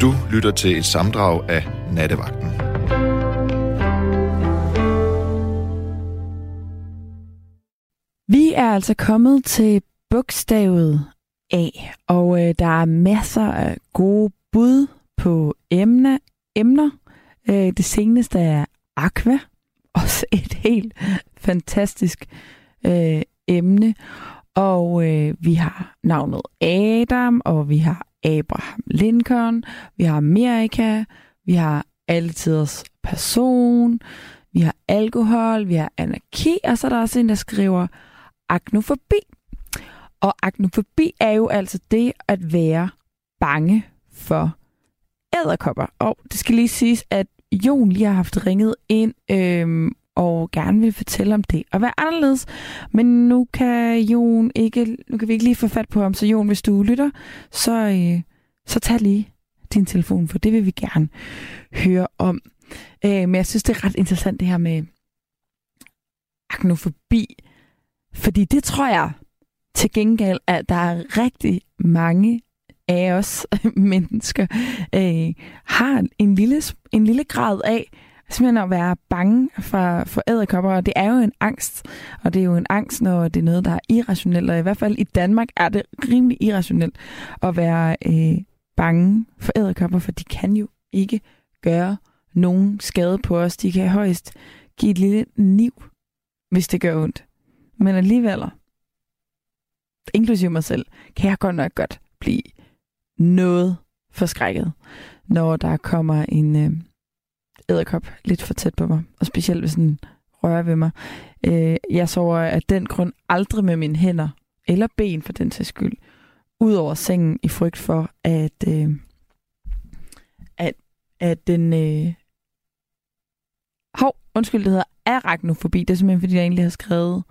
Du lytter til et samdrag af Nattevagten. Vi er altså kommet til bogstavet A, og øh, der er masser af gode bud på emne, emner. Øh, det seneste er Aqua, også et helt fantastisk øh, emne. Og øh, vi har navnet Adam, og vi har Abraham Lincoln, vi har Amerika, vi har altiders person, vi har alkohol, vi har anarki, og så er der også en, der skriver agnofobi. Og agnofobi er jo altså det at være bange for æderkopper. Og det skal lige siges, at Jon lige har haft ringet ind øhm, og gerne vil fortælle om det og være anderledes. Men nu kan Jon ikke, nu kan vi ikke lige få fat på ham, så Jon, hvis du lytter, så, øh, så tag lige din telefon, for det vil vi gerne høre om. Øh, men jeg synes, det er ret interessant det her med agnofobi, fordi det tror jeg til gengæld, at der er rigtig mange af os mennesker, øh, har en lille, en lille grad af simpelthen at være bange for, for æderkopper, og det er jo en angst, og det er jo en angst, når det er noget, der er irrationelt, og i hvert fald i Danmark er det rimelig irrationelt at være øh, bange for æderkopper, for de kan jo ikke gøre nogen skade på os. De kan højst give et lille niv, hvis det gør ondt. Men alligevel, inklusive mig selv, kan jeg godt nok godt blive noget forskrækket, når der kommer en øh, æderkop lidt for tæt på mig, og specielt hvis den rører ved mig. Øh, jeg sover af den grund aldrig med mine hænder, eller ben for den sags skyld, ud over sengen i frygt for, at, øh, at, at den... Øh... Hov, undskyld, det hedder arachnofobi. Det er simpelthen, fordi jeg egentlig har skrevet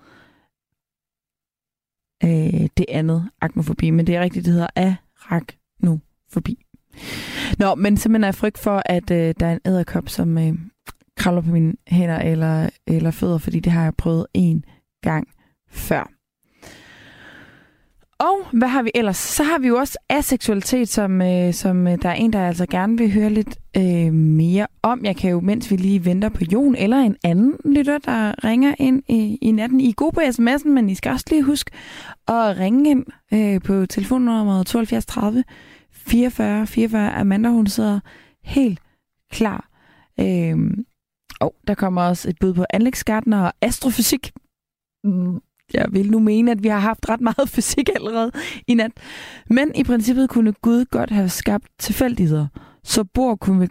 øh, det andet arachnofobi, men det er rigtigt, det hedder arachnofobi. Nå, men simpelthen er jeg frygt for, at øh, der er en æderkop, som øh, kravler på mine hænder eller, eller fødder, fordi det har jeg prøvet en gang før. Og hvad har vi ellers? Så har vi jo også aseksualitet, som, øh, som øh, der er en, der altså gerne vil høre lidt øh, mere om. Jeg kan jo, mens vi lige venter på Jon eller en anden lytter, der ringer ind i, i natten. I er gode på sms'en, men I skal også lige huske at ringe ind øh, på telefonnummeret 72 30 44 44. Amanda, hun sidder helt klar. Øhm, og der kommer også et bud på anlægsgartner og astrofysik. Mm, jeg vil nu mene, at vi har haft ret meget fysik allerede i nat. Men i princippet kunne Gud godt have skabt tilfældigheder. Så Bor kunne, vi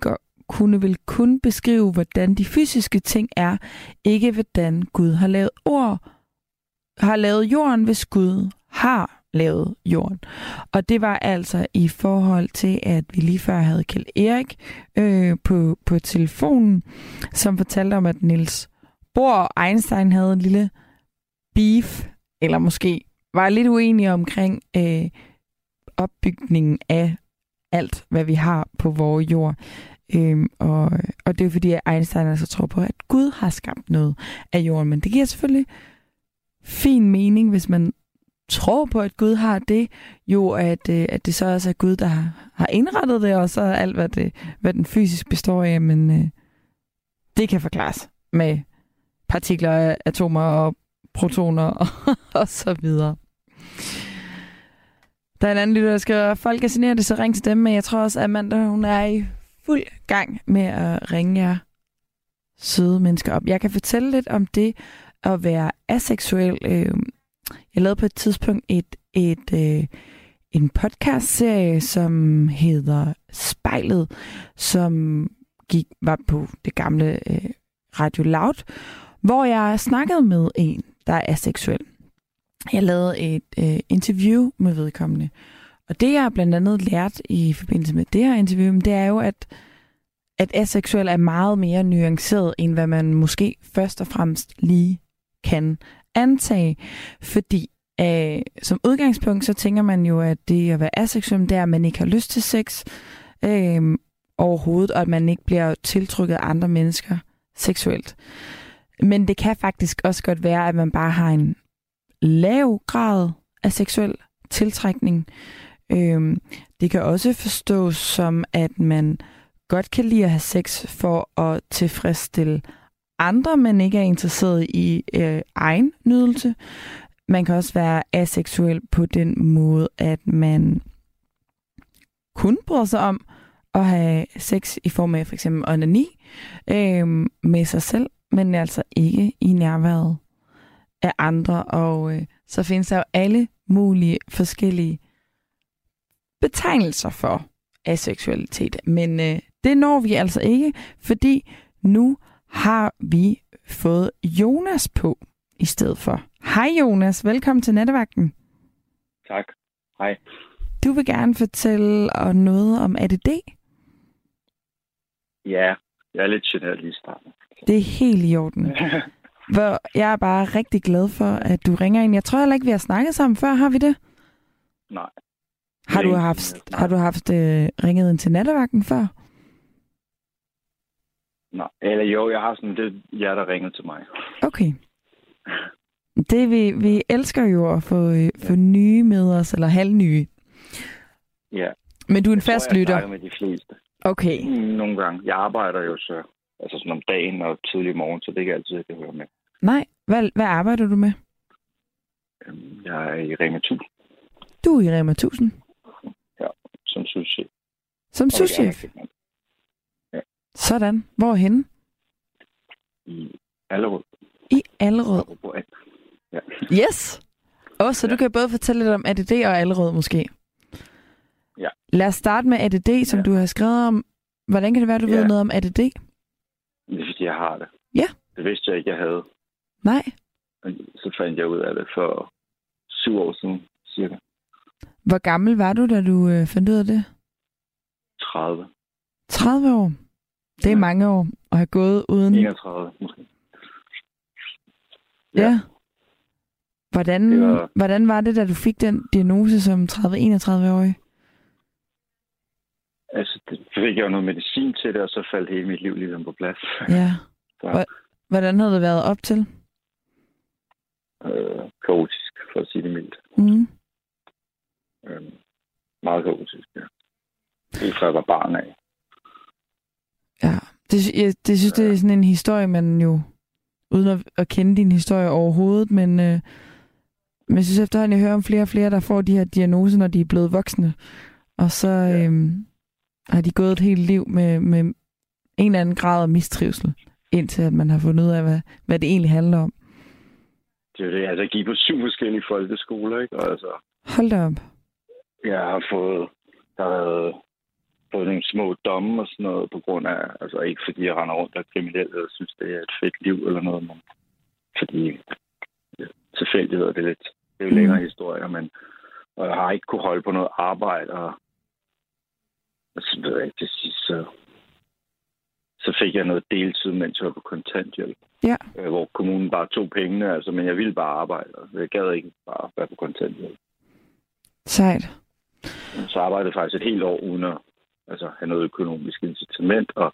kunne vel kun beskrive, hvordan de fysiske ting er, ikke hvordan Gud har lavet ord, har lavet jorden, hvis Gud har lavet jorden. Og det var altså i forhold til, at vi lige før havde kaldt Erik øh, på, på telefonen, som fortalte om, at Niels Bohr og Einstein havde en lille beef, eller måske var lidt uenige omkring øh, opbygningen af alt, hvad vi har på vores jord. Øhm, og, og det er fordi, at Einstein altså tror på, at Gud har skabt noget af jorden. Men det giver selvfølgelig fin mening, hvis man tror på, at Gud har det, jo at, øh, at det så også er Gud, der har, har indrettet det, og så alt, hvad, det, hvad den fysisk består af. Men øh, det kan forklares med partikler, atomer og protoner og, og så videre. Der er en anden lytter, der skriver, folk er generet, så ring til dem, men jeg tror også, at Amanda, hun er i fuld gang med at ringe jer søde mennesker op. Jeg kan fortælle lidt om det at være aseksuel. Øh, jeg lavede på et tidspunkt et, et, øh, en podcast-serie, som hedder Spejlet, som gik, var på det gamle øh, Radio Loud, hvor jeg snakkede med en, der er seksuel. Jeg lavede et øh, interview med vedkommende. Og det, jeg blandt andet lært i forbindelse med det her interview, det er jo, at, at aseksuel er meget mere nuanceret, end hvad man måske først og fremmest lige kan antage. Fordi øh, som udgangspunkt, så tænker man jo, at det at være aseksuel, det er, at man ikke har lyst til sex øh, overhovedet, og at man ikke bliver tiltrykket af andre mennesker seksuelt. Men det kan faktisk også godt være, at man bare har en lav grad af seksuel tiltrækning. Øh, det kan også forstås som, at man godt kan lide at have sex for at tilfredsstille andre, men ikke er interesseret i øh, egen nydelse. Man kan også være aseksuel på den måde, at man kun bryder sig om at have sex i form af for eksempel onani øh, med sig selv, men altså ikke i nærværet af andre. Og øh, så findes der jo alle mulige forskellige betegnelser for aseksualitet. Men øh, det når vi altså ikke, fordi nu har vi fået Jonas på i stedet for. Hej Jonas, velkommen til Nattevagten. Tak. Hej. Du vil gerne fortælle noget om ADD? Ja, jeg er lidt generet lige i starten. Det er helt i orden. Hvor jeg er bare rigtig glad for, at du ringer ind. Jeg tror heller ikke, vi har snakket sammen før, har vi det? Nej. Har du haft, har du haft øh, ringet ind til nattevagten før? Nej, eller jo, jeg har sådan, det er jer, der ringede til mig. Okay. Det vi, vi elsker jo at få, øh, få nye med os, eller halvnye. Ja. Men du er en Jeg fast tror, jeg lytter. snakker med de fleste. Okay. Nogle gange. Jeg arbejder jo så, altså sådan om dagen og tidlig morgen, så det er ikke altid, jeg kan høre med. Nej, hvad, hvad arbejder du med? Øhm, Jeg er i Rema 1000 Du er i Rema 1000. som sushi. Som souschef. Sådan. Hvorhenne? I Allerød. I Allerød. Ja. Yes! Og så ja. du kan både fortælle lidt om ADD og Allerød måske. Ja. Lad os starte med ADD, som Ja. du har skrevet om. Hvordan kan det være, du Ja. ved noget om ADD? Det er fordi, jeg har det. Ja. Det vidste jeg ikke, jeg havde. Nej. Så fandt jeg ud af det for syv år siden, cirka. Hvor gammel var du, da du øh, fandt ud af det? 30. 30 år. Det er mange år at have gået uden... 31, måske. Ja. ja. Hvordan, Det var... hvordan var det, da du fik den diagnose som 30-31-årig? Altså, det fik jeg jo noget medicin til det, og så faldt hele mit liv ligesom på plads. Ja. Så. Hvor- Hvordan havde det været op til? øh, kaotisk, for at sige det mildt. Mm. Øh, meget kaotisk, ja. Helt fra jeg var barn af. Det, jeg, det synes, det er sådan en historie, man jo, uden at, at kende din historie overhovedet, men, øh, men jeg synes efterhånden, jeg hører om flere og flere, der får de her diagnoser, når de er blevet voksne. Og så Ja. øh, har de gået et helt liv med, med en eller anden grad af mistrivsel, indtil at man har fundet ud af, hvad, hvad det egentlig handler om. Det er det, altså jeg gik på syv forskellige folkeskoler, ikke? Og altså, Hold da op. jeg har fået, der har været, fået nogle små domme og sådan noget, på grund af, altså ikke fordi jeg render rundt og er kriminel, eller synes, det er et fedt liv eller noget, men fordi ja, tilfældigheder, det er lidt, det er jo Mm. længere historier, men og jeg har ikke kunne holde på noget arbejde, og, og så ved jeg ikke, til sidst, så, så fik jeg noget deltid, mens jeg var på kontanthjælp. Ja. Øh, hvor kommunen bare tog pengene, altså, men jeg ville bare arbejde, og jeg gad ikke bare være på kontanthjælp. Sejt. Så arbejdede jeg faktisk et helt år uden at altså, have noget økonomisk incitament, og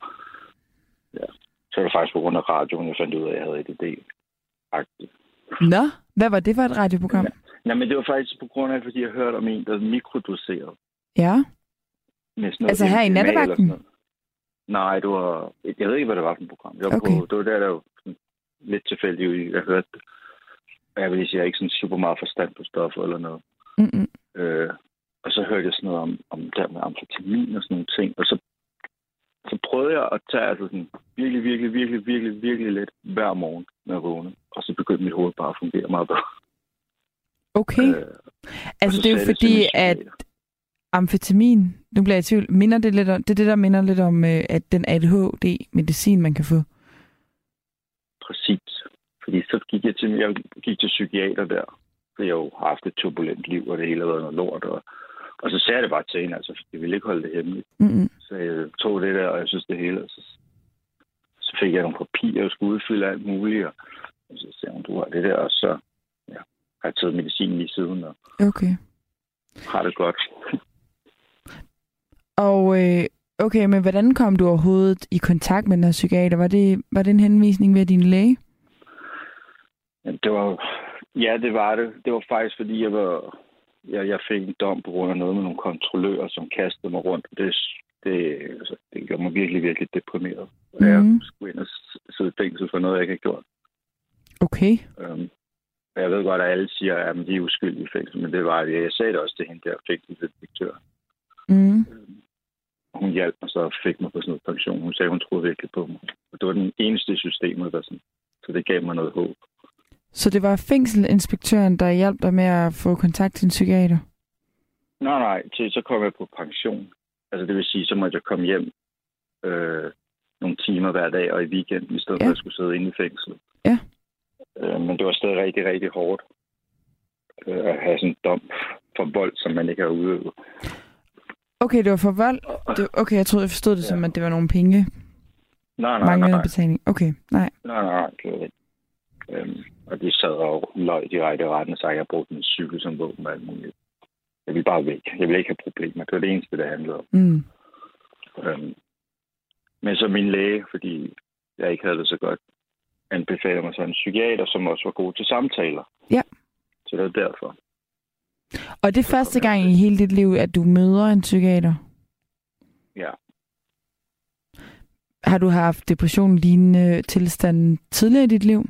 ja, så var det faktisk på grund af radioen, jeg fandt ud af, at jeg havde ADD. -agtigt. Nå, hvad var det for et radioprogram? Ja, men det var faktisk på grund af, fordi jeg hørte om en, der mikrodoserede. Ja. Med sådan noget Altså her i nattevagten? Nej, det var... Jeg ved ikke, hvad det var for et program. Det var, Okay. på, det, var der, der var sådan lidt tilfældigt, jeg hørte det. Jeg vil sige, jeg har ikke sådan super meget forstand på stoffer eller noget. Mm-mm. Øh, og så hørte jeg sådan noget om, om der med amfetamin og sådan nogle ting. Og så, så prøvede jeg at tage altså sådan virkelig, virkelig, virkelig, virkelig, virkelig lidt hver morgen, når jeg vågnede. Og så begyndte mit hoved bare at fungere meget bedre. Okay. Øh, altså så det er jo fordi, at amfetamin, nu bliver jeg i tvivl, minder det, lidt om, det er det, der minder lidt om, øh, at den ADHD-medicin, man kan få. Præcis. Fordi så gik jeg til, jeg gik til psykiater der. For jeg har haft et turbulent liv, og det hele har været noget lort. Og, og så sagde jeg det bare til hende, altså, jeg ville ikke holde det hemmeligt. Mm-mm. Så jeg tog det der, og jeg synes det hele. Og så, så fik jeg nogle papirer, og skulle udfylde alt muligt. Og, og så sagde hun, du har det der, og så ja, har jeg taget medicin lige siden, og Okay. har det godt. Og øh, okay, men hvordan kom du overhovedet i kontakt med den her psykiater? Var det, var det en henvisning ved din læge? Men det var, ja, det var det. Det var faktisk, fordi jeg var, jeg, jeg fik en dom på grund af noget med nogle kontrollører, som kastede mig rundt. Det, det, altså, det gjorde mig virkelig, virkelig deprimeret. Mm. Jeg Mhm. skulle ind og sidde i fængsel for noget, jeg ikke har gjort. Okay. Um, jeg ved godt, at alle siger, at de er uskyldige i fængsel, men det var jeg. Jeg sagde det også til hende der fængselsinspektør. Mm. Hun hjalp mig så og fik mig på sådan noget pension. Hun sagde, hun troede virkelig på mig. Og det var den eneste i systemet, der sådan, så det gav mig noget håb. Så det var fængselinspektøren, der hjalp dig med at få kontakt til en psykiater? Nej, nej, til, så kom jeg på pension. Altså det vil sige, så måtte jeg komme hjem øh, nogle timer hver dag og i weekenden, i stedet Ja. for at jeg skulle sidde inde i fængslet. Ja. Øh, men det var stadig rigtig, rigtig hårdt øh, at have sådan en dom for vold, som man ikke har udøvet. Okay, det var for vold. Det, okay, jeg troede, jeg forstod det ja. som, at det var nogle penge. Nej, nej, nej, Manglende nej, betaling. Okay, nej. nej, nej, nej, det var ikke. Øhm, og de sad og løg direkte i retten og sagde, at jeg brugte min cykel som våben og alt muligt. Jeg ville bare væk. Jeg ville ikke have problemer. Det var det eneste, det handlede om. Mm. Øhm, men så min læge, fordi jeg ikke havde det så godt, anbefaler mig så en psykiater, som også var god til samtaler. Ja. Så det var derfor. Og er det første gang i hele dit liv, at du møder en psykiater? Ja. Har du haft depression lignende tilstand tidligere i dit liv?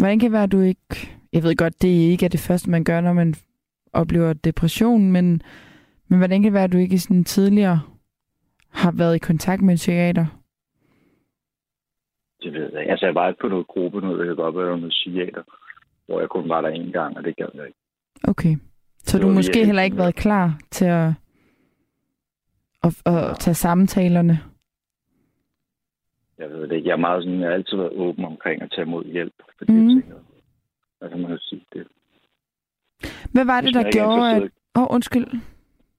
Hvordan kan det være, at du ikke... Jeg ved godt, det ikke er det første, man gør, når man oplever depression, men, men hvordan kan det være, at du ikke sådan tidligere har været i kontakt med en psykiater? Det ved jeg. Altså, jeg var ikke på noget gruppe, noget, kan godt være, noget psykiater, hvor jeg kun var der en gang, og det gad jeg ikke. Okay. Så Det du måske heller ikke været klar til at, at, at tage samtalerne? Jeg ved det ikke. Jeg er meget sådan, jeg har altid været åben omkring at tage imod hjælp, fordi Mhm. jeg tænker, hvad kan man jo sige det? Hvad var det, Hvis der er gjorde, at... Åh, oh, undskyld.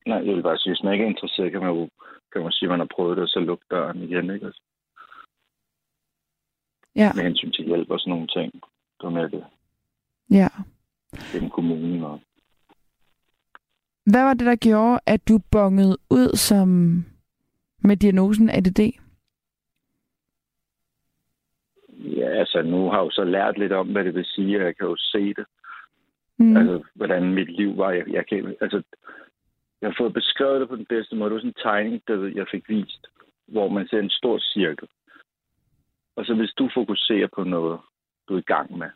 Nej, jeg vil bare sige, hvis man ikke er interesseret, kan man jo kan man sige, at man har prøvet det, og så lukke døren igen, ikke? Altså, Ja, Med hensyn til hjælp og sådan nogle ting. Det var med det ja. gennem kommunen. Og... Hvad var det, der gjorde, at du bongede ud som med diagnosen ADD? Ja, altså nu har jeg jo så lært lidt om, hvad det vil sige, og jeg kan jo se det. Mm. Altså, hvordan mit liv var. Jeg, jeg, kan, altså, jeg har fået beskrevet det på den bedste måde. Det var sådan en tegning, der jeg fik vist, hvor man ser en stor cirkel. Og så hvis du fokuserer på noget, du er i gang med,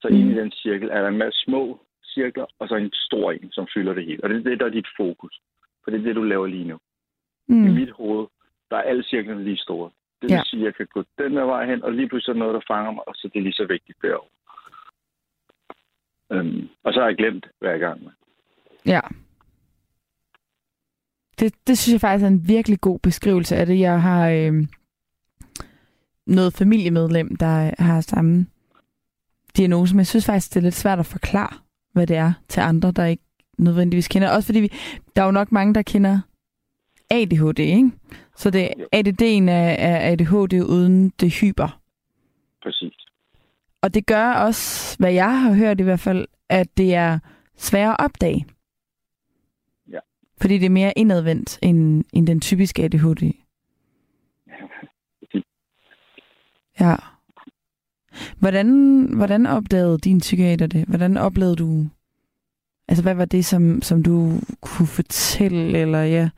så mm. Inde i den cirkel er der en masse små cirkler, og så en stor en, som fylder det hele. Og det er det, der er dit fokus. For det er det, du laver lige nu. Mm. I mit hoved, der er alle cirklerne lige store. Det vil Ja. sige, at jeg kan gå den der vej hen, og lige pludselig er noget, der fanger mig, og så det er lige så vigtigt derovre. Øhm, og så har jeg glemt, hvad jeg er i gang med. Ja. Det, det synes jeg faktisk er en virkelig god beskrivelse af det. Jeg har øh, noget familiemedlem, der har samme diagnose, men jeg synes faktisk, det er lidt svært at forklare, hvad det er til andre, der ikke nødvendigvis kender. Også fordi vi, der er jo nok mange, der kender ADHD, ikke? Så det, Jo. ADD'en er, er ADHD uden det hyper. Præcis. Og det gør også, hvad jeg har hørt i hvert fald, at det er sværere at opdage. Ja. Fordi det er mere indadvendt end, end den typiske ADHD. Ja. Hvordan, hvordan opdagede din psykiater det? Hvordan oplevede du... Altså, hvad var det, som, som du kunne fortælle, eller ja,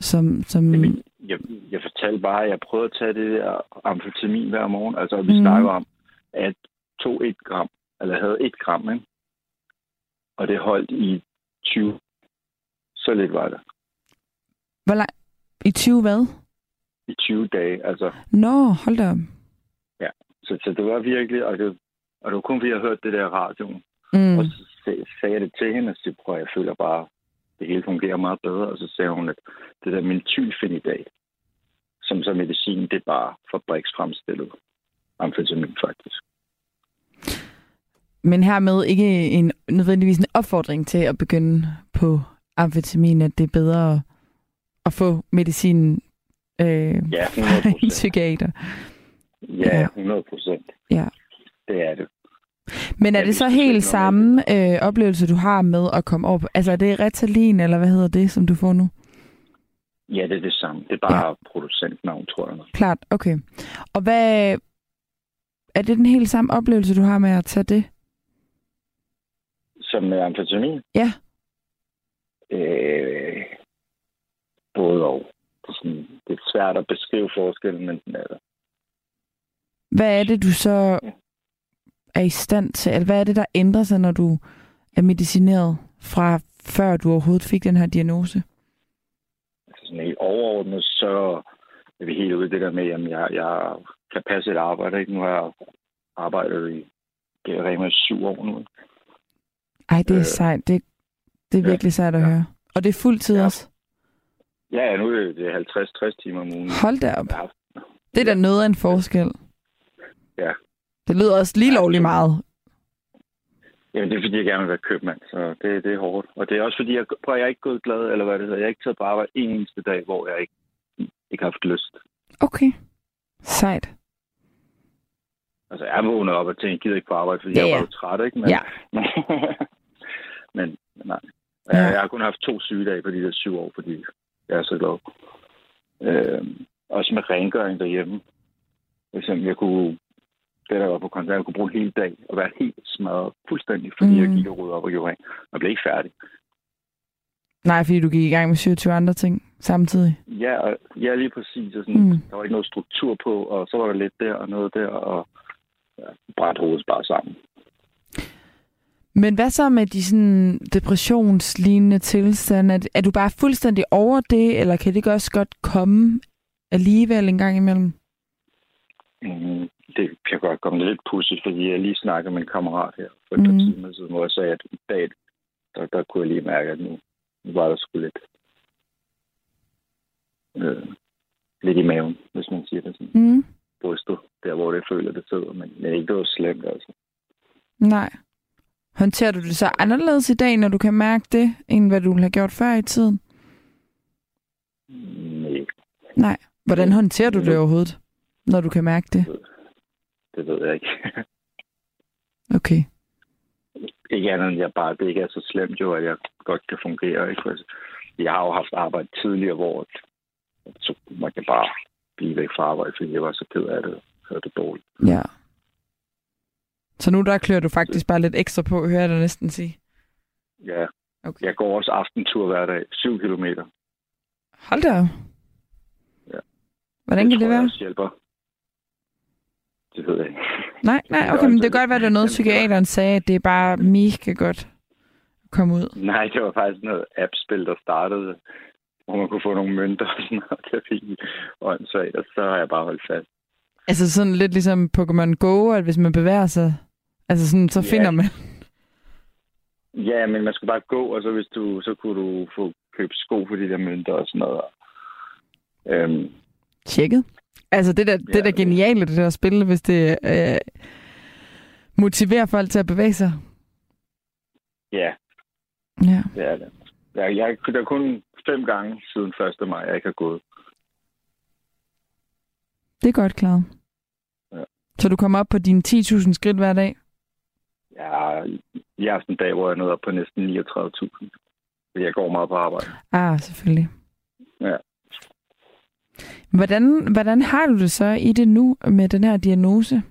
som... som Jamen, jeg, jeg fortalte bare, at jeg prøvede at tage det der amfetamin hver morgen. Altså, vi mm. snakker om, at tog et gram, eller havde et gram, ikke? og det holdt i 20. Så lidt var det. hvor lang... I 20 hvad? I 20 dage, altså. Nå, hold da op. Så, så det var virkelig, og det, og det var kun fordi, jeg hørte det der i radioen. Mm. Og så sag- sagde jeg det til hende, og så prøver jeg føler bare, det hele fungerer meget bedre. Og så sagde hun, at det der mentylfenidat, som så medicin, det er bare fabriksfremstillet amfetamin faktisk. Men hermed ikke en, nødvendigvis en opfordring til at begynde på amfetamin, at det er bedre at, få medicin øh, Ja, fra 100 en psykiater. Ja, 100 procent. Ja. Det er det. Men er det så helt samme øh, oplevelse, du har med at komme på? Altså er det Ritalin, eller hvad hedder det, som du får nu? Ja, det er det samme. Det er bare ja. producentnavn, tror jeg. Klart, okay. Og hvad... Er det den helt samme oplevelse, du har med at tage det? Som med amfetamin? Ja. Øh, både og. Det er, sådan, det er svært at beskrive forskellen, men den er der. Hvad er det, du så er i stand til? Hvad er det, der ændrer sig, når du er medicineret fra før du overhovedet fik den her diagnose? Altså sådan helt overordnet, så er vi helt ude i det der med, at jeg, jeg kan passe et arbejde. Ikke? Nu har jeg arbejdet i er rent syv år nu. Ej, det er Øh, sejt. Det, det er ja, virkelig sejt at ja. høre. Og det er fuld tid Ja. også. Ja, nu er det 50-60 timer om ugen. Hold da op. Haft Det er da noget af en forskel. Ja. Det lyder også lige lovligt meget. Jamen, det er fordi, jeg gerne vil være købmand, så det, det er hårdt. Og det er også fordi, jeg, prøv, jeg er ikke gået glad, eller hvad det hedder. Jeg har ikke taget på arbejde en eneste dag, hvor jeg ikke, ikke har haft lyst. Okay. Sejt. Altså, jeg vågnet op og tænkt, jeg gider ikke på arbejde, fordi Ja, jeg var jo træt, ikke? Men, Ja. men, men nej. Ja. Jeg har kun haft to sygedage på de der syv år, fordi jeg er så glad. Øhm, også med rengøring derhjemme. For eksempel, jeg kunne, det der var på koncert, jeg kunne bruge en hel dag og være helt smadret fuldstændig, fordi mm. jeg gik og rydde op og gjorde rent. Og blev ikke færdig. Nej, fordi du gik i gang med 27 andre ting samtidig. Ja, og, ja lige præcis. Og sådan, mm. Der var ikke noget struktur på, og så var der lidt der og noget der, og ja, bræt hovedet bare sammen. Men hvad så med de sådan depressionslignende tilstande? Er, er du bare fuldstændig over det, eller kan det også godt komme alligevel en gang imellem? Mm, det kan godt komme lidt pudsigt, fordi jeg lige snakkede med en kammerat her for et par timer siden, hvor jeg sagde, at i dag, der, der kunne jeg lige mærke, at nu, nu var der sgu lidt, øh, lidt i maven, hvis man siger det sådan. Mm. Brystet, der hvor det føler, det sidder, men, men ikke noget slemt, altså. Nej. Håndterer du det så anderledes i dag, når du kan mærke det, end hvad du have gjort før i tiden? Nej, Nej. Hvordan håndterer du det overhovedet, når du kan mærke det? Det ved jeg ikke. Okay. ikke andet end jeg bare, det ikke er så slemt jo, at jeg godt kan fungere. Ikke? Altså, Jeg har jo haft arbejde tidligere, hvor så man kan bare blive væk fra arbejde, fordi jeg var så ked af det havde det dårligt. Ja. Så nu der klør du faktisk bare lidt ekstra på, hører jeg dig næsten sige. Ja, Okay. jeg går også aftentur hver dag, 7 kilometer. Hold da. Ja. Hvordan kan tror det være? også hjælper. Det ved jeg ikke. Nej, nej, okay, men det kan godt være, at det er noget, var- psykiateren sagde, at det er bare mega godt at komme ud. Nej, det var faktisk noget appspil, der startede, hvor man kunne få nogle mønter og sådan noget. Det fik åndssvagt, og så har jeg bare holdt fast. Altså sådan lidt ligesom Pokémon Go, at hvis man bevæger sig, altså sådan, så Ja. finder man... Ja, men man skulle bare gå, og så hvis du, så kunne du få købt sko for de der mønter og sådan noget. Øhm, Tjekket. Altså det der, det Ja. der geniale, det der spil, hvis det øh, motiverer folk til at bevæge sig. ja, Ja. det er det. Jeg, jeg, der er kun fem gange siden 1. maj, jeg ikke har gået. Det er godt klaret. Ja. Så du kommer op på dine 10.000 skridt hver dag? Jeg har haft en dag, hvor jeg nåede op på næsten 39.000. Fordi jeg går meget på arbejde. Ah, selvfølgelig. Ja. Hvordan, hvordan har du det så i det nu med den her diagnose?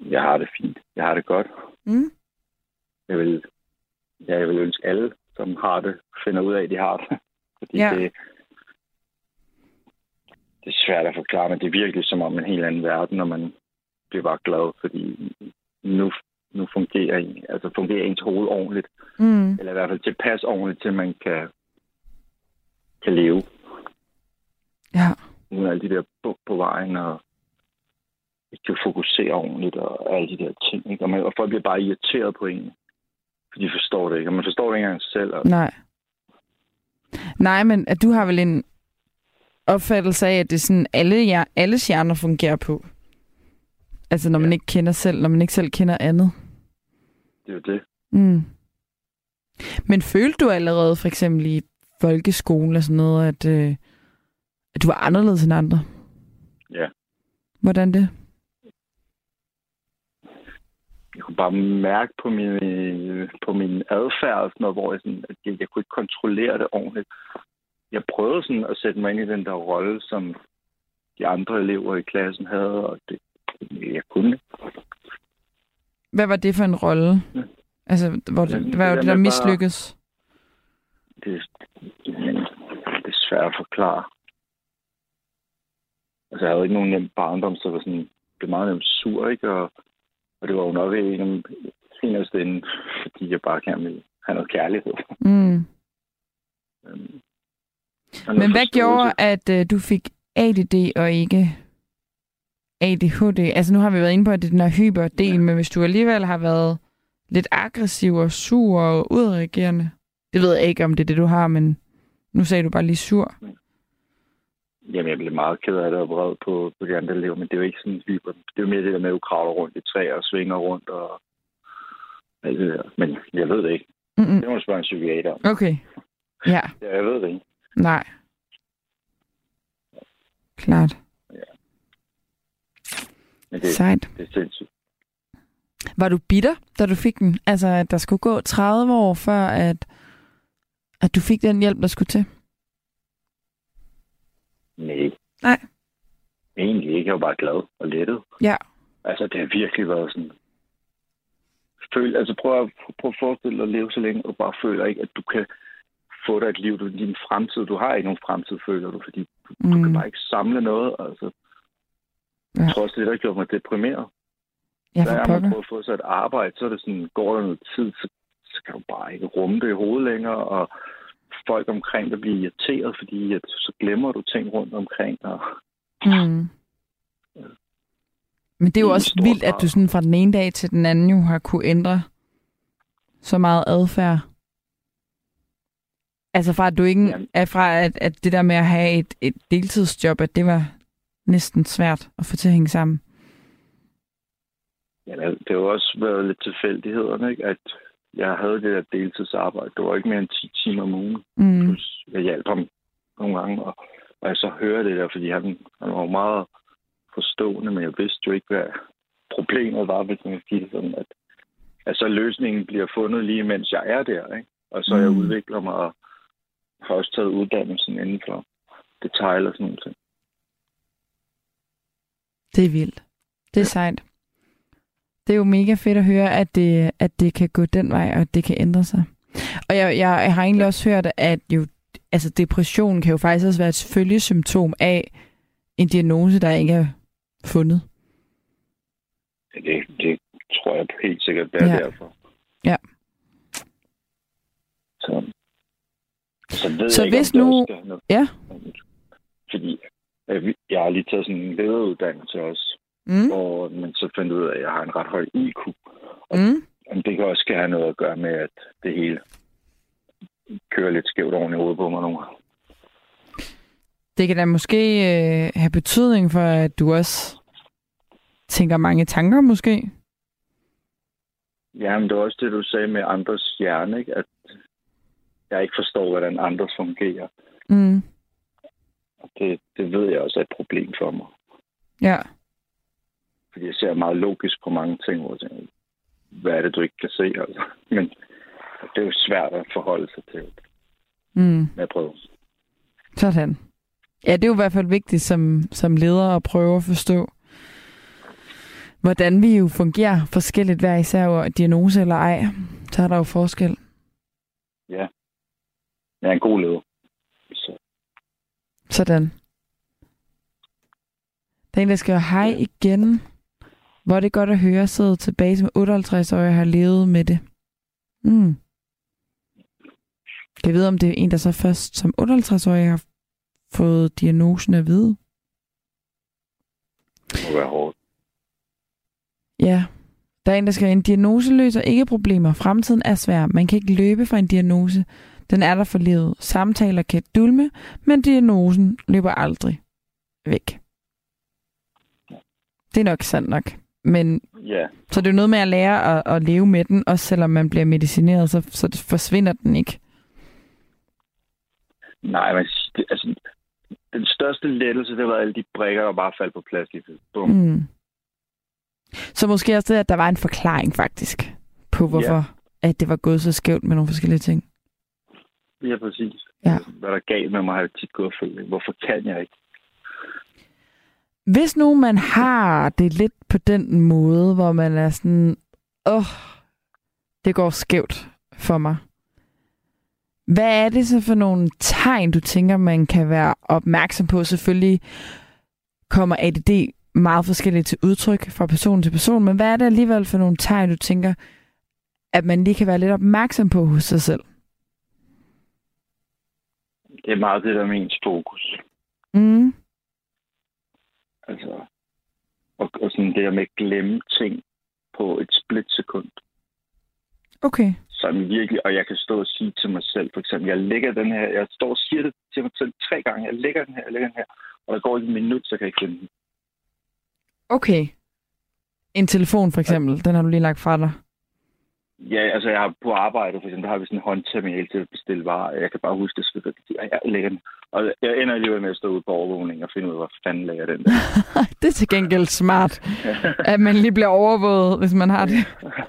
Jeg har det fint. Jeg har det godt. Mm. Jeg vil, ja, jeg vil ønske alle, som har det, finder ud af, at de har det. Fordi Ja. det, det er svært at forklare, men det er virkelig som om en helt anden verden, når man bliver bare glad, fordi nu, nu fungerer, en, altså fungerer ens hoved ordentligt, Mm. eller i hvert fald tilpas ordentligt, til man kan, kan leve Ja. uden alle de der buk på vejen, og ikke kan fokusere ordentligt, og alle de der ting. Ikke? Og, man, og folk bliver bare irriteret på en, for de forstår det ikke, og man forstår det ikke engang selv. Og, Nej. Nej, men at du har vel en opfattelse af, at det er sådan, alle, jer, alle hjerner fungerer på. Altså, når man Ja. ikke kender selv, når man ikke selv kender andet. det er jo det. Mm. Men følte du allerede, for eksempel i folkeskolen og sådan noget, at, øh, at du var anderledes end andre? Ja. Hvordan det? jeg kunne bare mærke på min, på min adfærd, og sådan noget, hvor jeg, sådan, at jeg, jeg kunne ikke kontrollere det ordentligt. Jeg prøvede sådan at sætte mig ind i den der rolle, som de andre elever i klassen havde, og det, jeg kunne. Hvad var det for en rolle? Ja. Altså, hvor det, hvad var det der mislykkedes? Det, det er svært at forklare. Altså, jeg havde ikke nogen nem barndom, så var sådan, det er meget nemt sur, ikke? Og, og det var jo nok en af inderst inde, fordi jeg bare gerne ville have noget kærlighed. Mm. Øhm, Men hvad gjorde, at øh, du fik ADD og ikke ADHD? Altså nu har vi været inde på, at det er den her hyperdel, men hvis du alligevel har været lidt aggressiv og sur og udreagerende, det ved jeg ikke, om det er det, du har, men nu sagde du bare lige sur. Jamen, jeg blev meget ked af det og vred på, på de andre elever, men det er jo ikke sådan hyper. Det er jo mere det der med, at du kravler rundt i træer og svinger rundt og alt det der. Men jeg ved det ikke. Mm-mm. Det må du spørge en psykiater om. Okay. Ja, Ja, jeg ved det ikke. nej. Klart. Men det, Sejt. det er sindssygt. Var du bitter, da du fik den? Altså, at der skulle gå 30 år, før at, at du fik den hjælp, der skulle til? Nej. Nej. Egentlig ikke. Jeg var bare glad og lettet. Ja. Altså, det har virkelig været sådan... Føl, altså, prøv at, prøv at forestille dig at leve så længe, og bare føler ikke, at du kan få dig et liv, du, din fremtid. Du har ikke nogen fremtid, føler du, fordi du, mm. du kan Mm. bare ikke samle noget. Altså, Ja. jeg tror også, det der gjorde mig deprimeret. Ja, for gang man prøver at få sig et arbejde, så er det sådan, går der noget tid, så, så kan du bare ikke rumme det i hovedet længere, og folk omkring dig bliver irriteret, fordi at, så glemmer du ting rundt omkring. Og, Mm. Men det er jo I også stor vildt, at du sådan fra den ene dag til den anden jo har kunne ændre så meget adfærd. Altså fra at du ikke Jamen. er fra at, at det der med at have et, et deltidsjob, at det var næsten svært at få til at hænge sammen. ja, det har jo også været lidt tilfældighederne, ikke? at jeg havde det der deltidsarbejde. Det var ikke mere end 10 timer om ugen. Mm. Plus, jeg hjalp ham nogle gange, og, og jeg så hører det der, fordi han, han var jo meget forstående, men jeg vidste jo ikke, hvad problemet var, hvis man sige sådan, at, at så løsningen bliver fundet lige mens jeg er der, ikke? Og så mm. jeg udvikler mig og har også taget uddannelsen inden for detail og sådan noget. Det er vildt. Det er sejt. Det er jo mega fedt at høre, at det, at det kan gå den vej, og at det kan ændre sig. Og jeg, jeg, har egentlig også hørt, at jo, altså depression kan jo faktisk også være et følgesymptom af en diagnose, der ikke er fundet. Det, det tror jeg helt sikkert, det er Ja. derfor. Ja. Så, så, ved Så jeg ikke, hvis nu- Ja. Fordi jeg, jeg har lige taget sådan en lederuddannelse også, Mm. hvor man så fandt ud af, at jeg har en ret høj IQ. Mm. Om det kan også have noget at gøre med, at det hele kører lidt skævt oven i hovedet på mig nogle gange. Det kan da måske øh, have betydning for, at du også tænker mange tanker måske. Ja, men det var også det, du sagde med andres hjerne, ikke? at jeg ikke forstår, hvordan andres fungerer. Mm. Og det, det ved jeg også er et problem for mig. Ja. Fordi jeg ser meget logisk på mange ting, hvor jeg tænker, hvad er det, du ikke kan se? Altså? Men det er jo svært at forholde sig til. Mm. Jeg prøver. Sådan. Ja, det er jo i hvert fald vigtigt som, som leder at prøve at forstå, hvordan vi jo fungerer forskelligt hver især, og diagnose eller ej. Så er der jo forskel. Ja. Jeg er en god leder. Så Sådan. Der er en, der skriver, hej igen. Hvor er det godt at høre, sidde tilbage som 58-årig og har levet med det. Mm. Kan jeg vide, om det er en, der så først som 58-årig har fået diagnosen at vide? det må være hårdt. Ja. Der er en, der skriver, en diagnose løser ikke problemer. Fremtiden er svær. Man kan ikke løbe fra en diagnose. Den er der for livet. Samtaler kan dulme, men diagnosen løber aldrig væk. Det er nok sandt nok. Men Ja, så det er jo noget med at lære at, at leve med den, også selvom man bliver medicineret, så, så forsvinder den ikke. nej, men det, altså, den største lettelse, det var alle de brækker, der bare faldt på plads lige. Bum. Mm. Så måske også det, at der var en forklaring faktisk på, hvorfor ja. at det var gået så skævt med nogle forskellige ting. Ja, præcis. Ja. Hvad der er galt med mig, har jeg tit gået og følt. Hvorfor kan jeg ikke? Hvis nu man har det lidt på den måde, hvor man er sådan, åh, oh, det går skævt for mig. Hvad er det så for nogle tegn, du tænker, man kan være opmærksom på? Selvfølgelig kommer ADD meget forskelligt til udtryk fra person til person, men hvad er det alligevel for nogle tegn, du tænker, at man lige kan være lidt opmærksom på hos sig selv? Det er meget det der med ens fokus. Mm. Altså, og, og sådan det der med at glemme ting på et splitsekund. Okay. Sådan virkelig, og jeg kan stå og sige til mig selv, for eksempel, jeg lægger den her, jeg står og siger det til mig selv tre gange, jeg lægger den her, jeg lægger den her, og der går en minut, så kan jeg finde den. Okay. En telefon for eksempel, den har du lige lagt fra dig. Ja, altså jeg har på arbejde, for eksempel, der har vi sådan en håndterminal til at bestille varer. Jeg kan bare huske det, at jeg lægger den. Og jeg ender alligevel med at stå ude på overvågning og finde ud af, hvor fanden lægger den der. det er til gengæld smart, at man lige bliver overvåget, hvis man har det.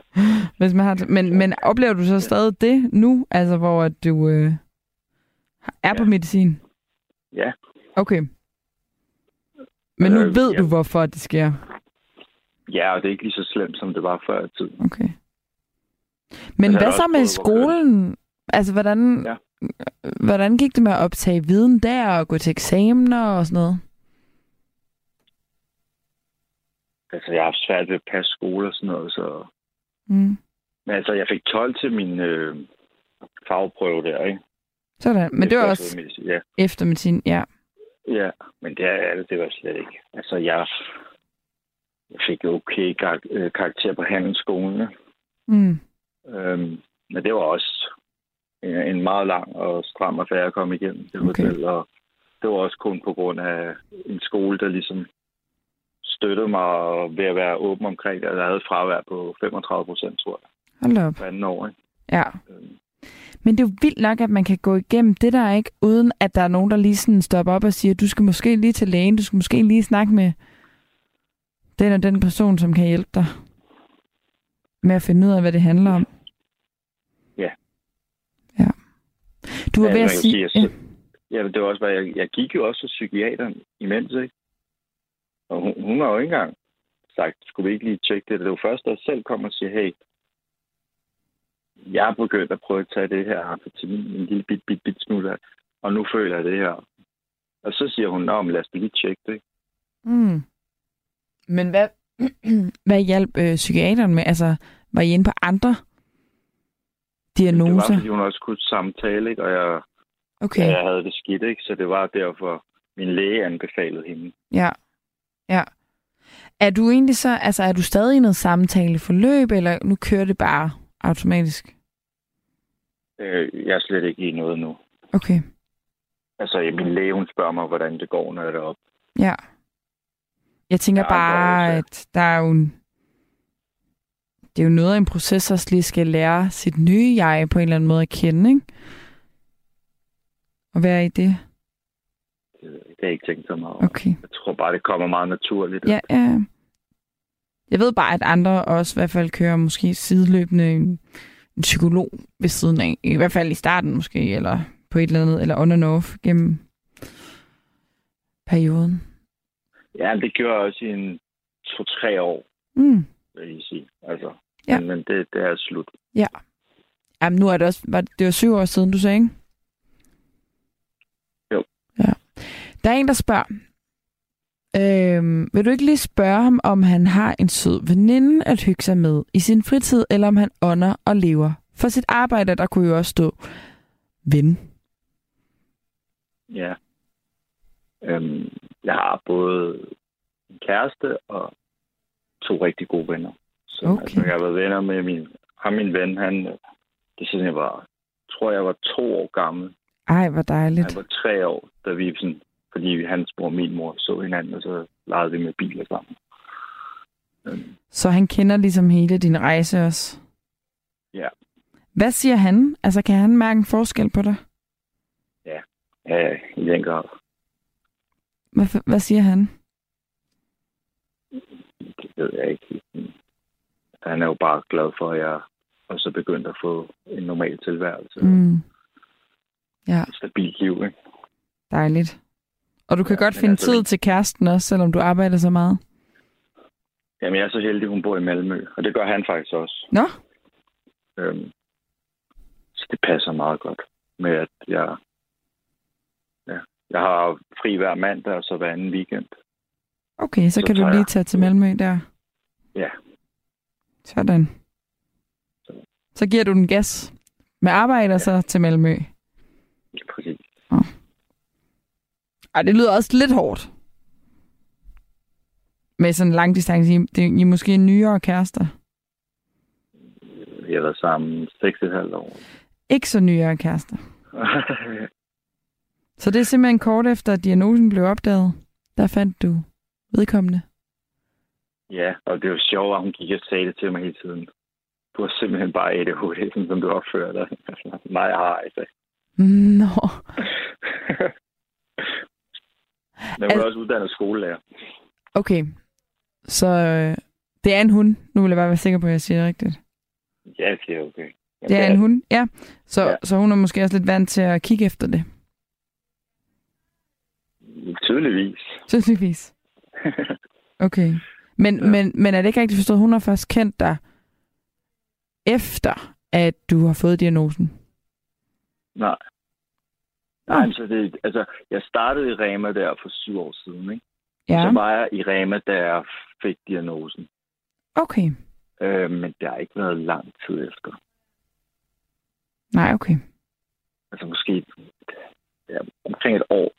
hvis man har det. Men, men oplever du så stadig det nu, altså hvor du øh, er ja. på medicin? Ja. Okay. Men nu øh, ved ja. du, hvorfor det sker? Ja, og det er ikke lige så slemt, som det var før i tiden. Okay. Men hvad så med skolen? Altså, hvordan, ja. hvordan gik det med at optage viden der og gå til eksamener og sådan noget? Altså, jeg har haft svært ved at passe skole og sådan noget, så... Mm. Men altså, jeg fik 12 til min øh, fagprøve der, ikke? Sådan, men det, var også ja. efter medicin, ja. Ja, men det er det, det var slet ikke. Altså, jeg, jeg fik okay kar- øh, karakter på handelsskolen. Mm. Øhm, men det var også en, meget lang og stram affære at komme igennem det okay. hotel, og det var også kun på grund af en skole, der ligesom støttede mig ved at være åben omkring det. Jeg havde et fravær på 35 procent, tror jeg. Hold op. På anden år, ikke? Ja. Øhm. Men det er jo vildt nok, at man kan gå igennem det der, ikke? Uden at der er nogen, der lige sådan stopper op og siger, du skal måske lige til lægen, du skal måske lige snakke med den og den person, som kan hjælpe dig med at finde ud af, hvad det handler om. Ja. Ja. Du var ja, ved at sige... sige ja. ja, det var også, hvad jeg, jeg gik jo også til psykiateren imens, ikke? Og hun, hun har jo ikke engang sagt, skulle vi ikke lige tjekke det? Det var først, da jeg selv kom og siger, hey, jeg er begyndt at prøve at tage det her amfetamin en lille bit, bit, bit smule og nu føler jeg det her. Og så siger hun, men lad os lige tjekke det. Mm. Men hvad, hvad hjalp øh, psykiateren med? Altså, var I inde på andre diagnoser? Det var, fordi hun også kunne samtale, ikke? og jeg, okay. jeg havde det skidt, ikke? så det var derfor, min læge anbefalede hende. Ja, ja. Er du egentlig så, altså er du stadig i noget samtaleforløb, eller nu kører det bare automatisk? Øh, jeg er slet ikke i noget nu. Okay. Altså, min læge, hun spørger mig, hvordan det går, når jeg er deroppe. Ja. Jeg tænker bare, at der er jo en, det er jo noget af en proces, at lige skal lære sit nye jeg på en eller anden måde at kende, ikke? Og være i det. Det har jeg ikke tænkt så meget Okay. Jeg tror bare, det kommer meget naturligt. Ja, ja. Jeg ved bare, at andre også i hvert fald kører måske sideløbende en, en psykolog ved siden af. I hvert fald i starten måske, eller på et eller andet, eller on and off gennem perioden. Ja, det gjorde jeg også i en to-tre år, mm. vil jeg sige. Altså, ja. men, men det, det er slut. Ja. Jamen, nu er det også, var, det var syv år siden, du sagde, ikke? Jo. Ja. Der er en, der spørger, øhm, vil du ikke lige spørge ham, om han har en sød veninde at hygge sig med i sin fritid, eller om han ånder og lever? For sit arbejde, der kunne jo også stå ven. Ja. Øhm, jeg har både en kæreste og to rigtig gode venner. Så okay. altså, jeg har været venner med min, ham min ven, han, det siden jeg var, tror jeg var to år gammel. Ej, hvor dejligt. Han var tre år, da vi sådan, fordi hans mor og min mor så hinanden, og så legede vi med biler sammen. Øhm. Så han kender ligesom hele din rejse også? Ja. Hvad siger han? Altså, kan han mærke en forskel på dig? Ja, ja i den grad. Hvad, hvad siger han? Det ved jeg ikke. Han er jo bare glad for, at jeg også er begyndt at få en normal tilværelse. Mm. Ja. Et stabilt liv, ikke? Dejligt. Og du kan ja, godt finde altså, tid til kæresten også, selvom du arbejder så meget? Jamen, jeg er så heldig, hun bor i Malmø, og det gør han faktisk også. Nå, Øhm, så det passer meget godt med, at jeg, jeg har fri hver mandag og så hver anden weekend. okay, så, Så kan du lige tage til Malmø der. Ja. Sådan. Så giver du den gas med arbejde og så til Malmø. Ja, præcis. Ej, det lyder også lidt hårdt. Med sådan en lang distance. I, det, I er måske nyere kærester. Vi har været sammen 6,5 år. Ikke så nyere kærester. Så det er simpelthen kort efter, at diagnosen blev opdaget. Der fandt du vedkommende. ja, og det var sjovt, at hun gik og sagde det til mig hele tiden. Du har simpelthen bare ADHD, sådan som du opfører dig. Nej, jeg har ikke. Nå. Men hun er også uddannet skolelærer. Okay. Så øh, det er en hund. Nu vil jeg bare være sikker på, at jeg siger det rigtigt. Ja, det er okay. Men Det er en hund, ja. Så. Ja. så hun er måske også lidt vant til at kigge efter det. Tydeligvis. Tydeligvis. Okay. Men, ja. Men, men er det ikke rigtigt forstået, hun har først kendt dig efter, at du har fået diagnosen? Nej. Nej, så det, altså, jeg startede i Rema der for syv år siden, ikke? Ja, Så var jeg i Rema, da jeg fik diagnosen. okay. Øh, men det har ikke været lang tid efter. Nej, okay. Altså måske ja, omkring et år.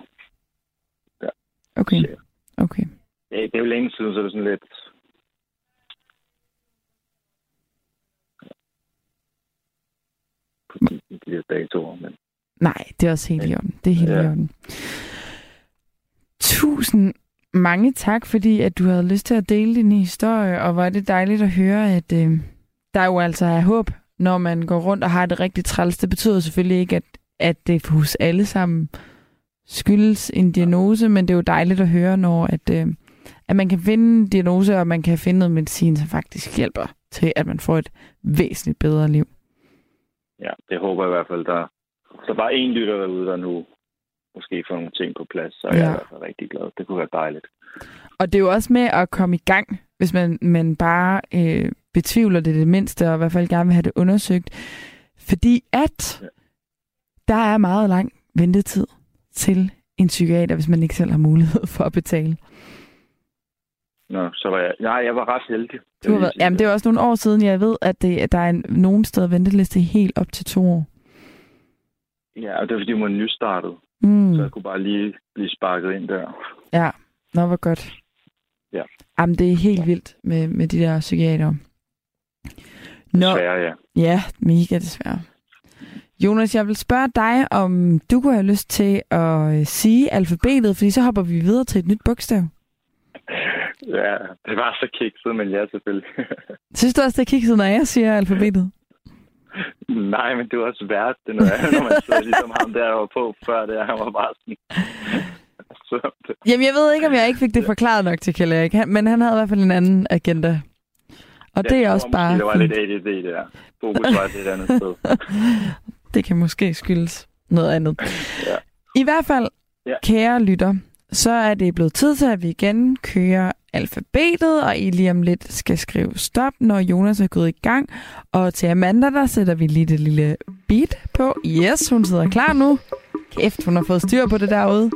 Okay, okay. Ja, det er jo længe siden, så det er sådan lidt... På de, her datoer, men Nej, det er også helt i orden. Det er helt ja. i orden. Tusind mange tak, fordi at du havde lyst til at dele din historie, og var det dejligt at høre, at øh, der jo altså er håb, når man går rundt og har det rigtig træls. Det betyder selvfølgelig ikke, at, at det hos alle sammen skyldes en diagnose, men det er jo dejligt at høre, når at, øh, at man kan finde en diagnose, og man kan finde noget medicin, som faktisk hjælper til, at man får et væsentligt bedre liv. ja, det håber jeg i hvert fald, der... Så bare en lytter derude, der nu måske får nogle ting på plads, så er ja. jeg Ja. i hvert fald rigtig glad. Det kunne være dejligt. Og det er jo også med at komme i gang, hvis man, man bare øh, betvivler det det mindste, og i hvert fald gerne vil have det undersøgt. Fordi at Ja. der er meget lang ventetid til en psykiater, hvis man ikke selv har mulighed for at betale. Nå, så var jeg... Nej, jeg var ret heldig. Du har været, jamen, det er også nogle år siden, jeg ved, at, det, at der er en, nogen steder venteliste helt op til to år. Ja, og det er fordi, hun var nystartet. Mm. Så jeg kunne bare lige blive sparket ind der. Ja, nå, hvor godt. Ja. Jamen, det er helt vildt med, med de der psykiater. Nå, Desværre, ja. Ja, mega desværre. Jonas, jeg vil spørge dig, om du kunne have lyst til at øh, sige alfabetet, fordi så hopper vi videre til et nyt bogstav. Ja, det var så kikset, men ja, selvfølgelig. Synes du også, det er kikset, når jeg siger alfabetet? Nej, men det var svært. Det er noget andet, når man sidder ligesom ham der, der var på før det. Han var bare sådan... Så, det, Jamen, jeg ved ikke, om jeg ikke fik det forklaret nok til Kjell Erik, men han havde i hvert fald en anden agenda. Og det er også bare der var lidt ADD der. Fokus var et lidt andet sted. Det kan måske skyldes noget andet. Ja. I hvert fald, Ja. kære lytter, så er det blevet tid til, at vi igen kører alfabetet, og I lige om lidt skal skrive stop, når Jonas er gået i gang. Og til Amanda, der sætter vi lige det lille beat på. Yes, hun sidder klar nu. Kæft, hun har fået styr på det derude.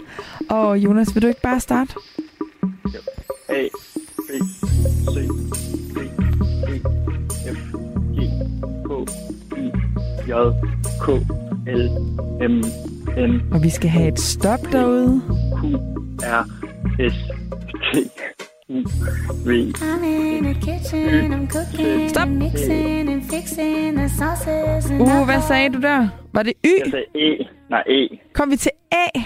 Og Jonas, vil du ikke bare starte? A, B, C, D, E, F, G, K, I, J, K, L, M, N, Og vi skal have et stop derude. Q, R, S, T, U, V, I'm in the kitchen, I'm cooking Stop. mixing and fixing the sauces Uh, hvad sagde du der? Var det Y? Jeg sagde E. Nej, E. Kom vi til A?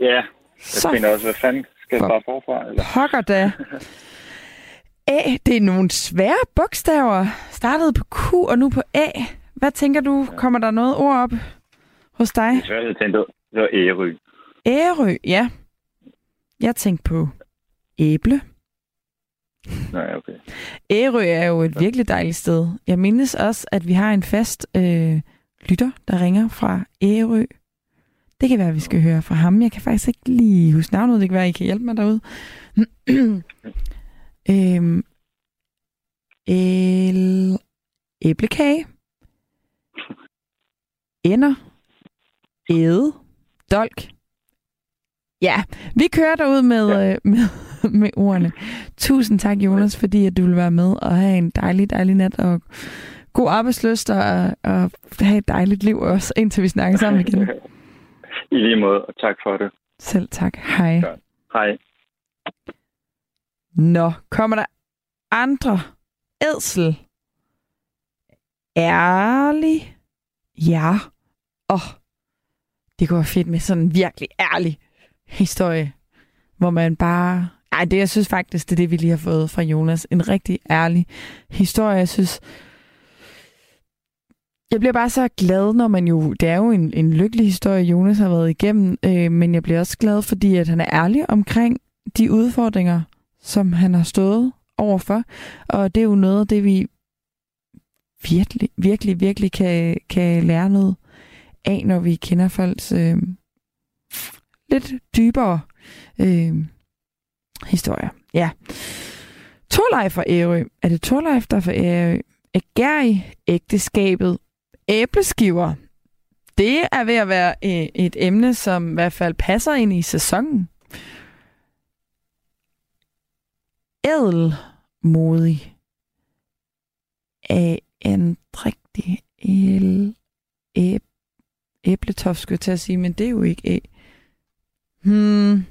Ja. Jeg Så finder også, hvad fanden skal jeg bare forfra? Eller? pokker da. A, det er nogle svære bogstaver. Startede på Q og nu på A. Hvad tænker du? Kommer der noget ord op hos dig? Jeg tror, jeg tænkte, det var Ærø. Ærø, ja. Jeg tænkte på æble. Nej, okay. Ærø er jo et virkelig dejligt sted. Jeg mindes også, at vi har en fast øh, lytter, der ringer fra Ærø. Det kan være, at vi skal høre fra ham. Jeg kan faktisk ikke lige huske navnet. Det kan være, at I kan hjælpe mig derude. øhm, El... Æblekage. Ender. Ede. Dolk. Ja, vi kører derud med, ja. med, med ordene. Tusind tak, Jonas, fordi at du vil være med og have en dejlig, dejlig nat og god arbejdsløst og, og have et dejligt liv også, indtil vi snakker sammen igen. I lige måde, og tak for det. Selv tak. Hej. Ja. Hej. Nå, kommer der andre edsel? Ærlig? Ja. Åh, oh, det kunne være fedt med sådan en virkelig ærlig historie, hvor man bare... Ej, det jeg synes faktisk, det er det, vi lige har fået fra Jonas. En rigtig ærlig historie. Jeg synes, jeg bliver bare så glad, når man jo... Det er jo en, en lykkelig historie, Jonas har været igennem, øh, men jeg bliver også glad, fordi at han er ærlig omkring de udfordringer, som han har stået overfor. Og det er jo noget af det, vi virkelig, virkelig, virkelig kan, kan lære noget af, når vi kender folks øh, lidt dybere øh, historier. Ja. Torleif fra Ærø. Er det Torleif, der er fra Ærø? Ægærig ægteskabet æbleskiver. Det er ved at være øh, et emne, som i hvert fald passer ind i sæsonen. Ædelmodig. En rigtig el, æb, æbletof, skulle jeg til at sige, men det er jo ikke æ. Hmm.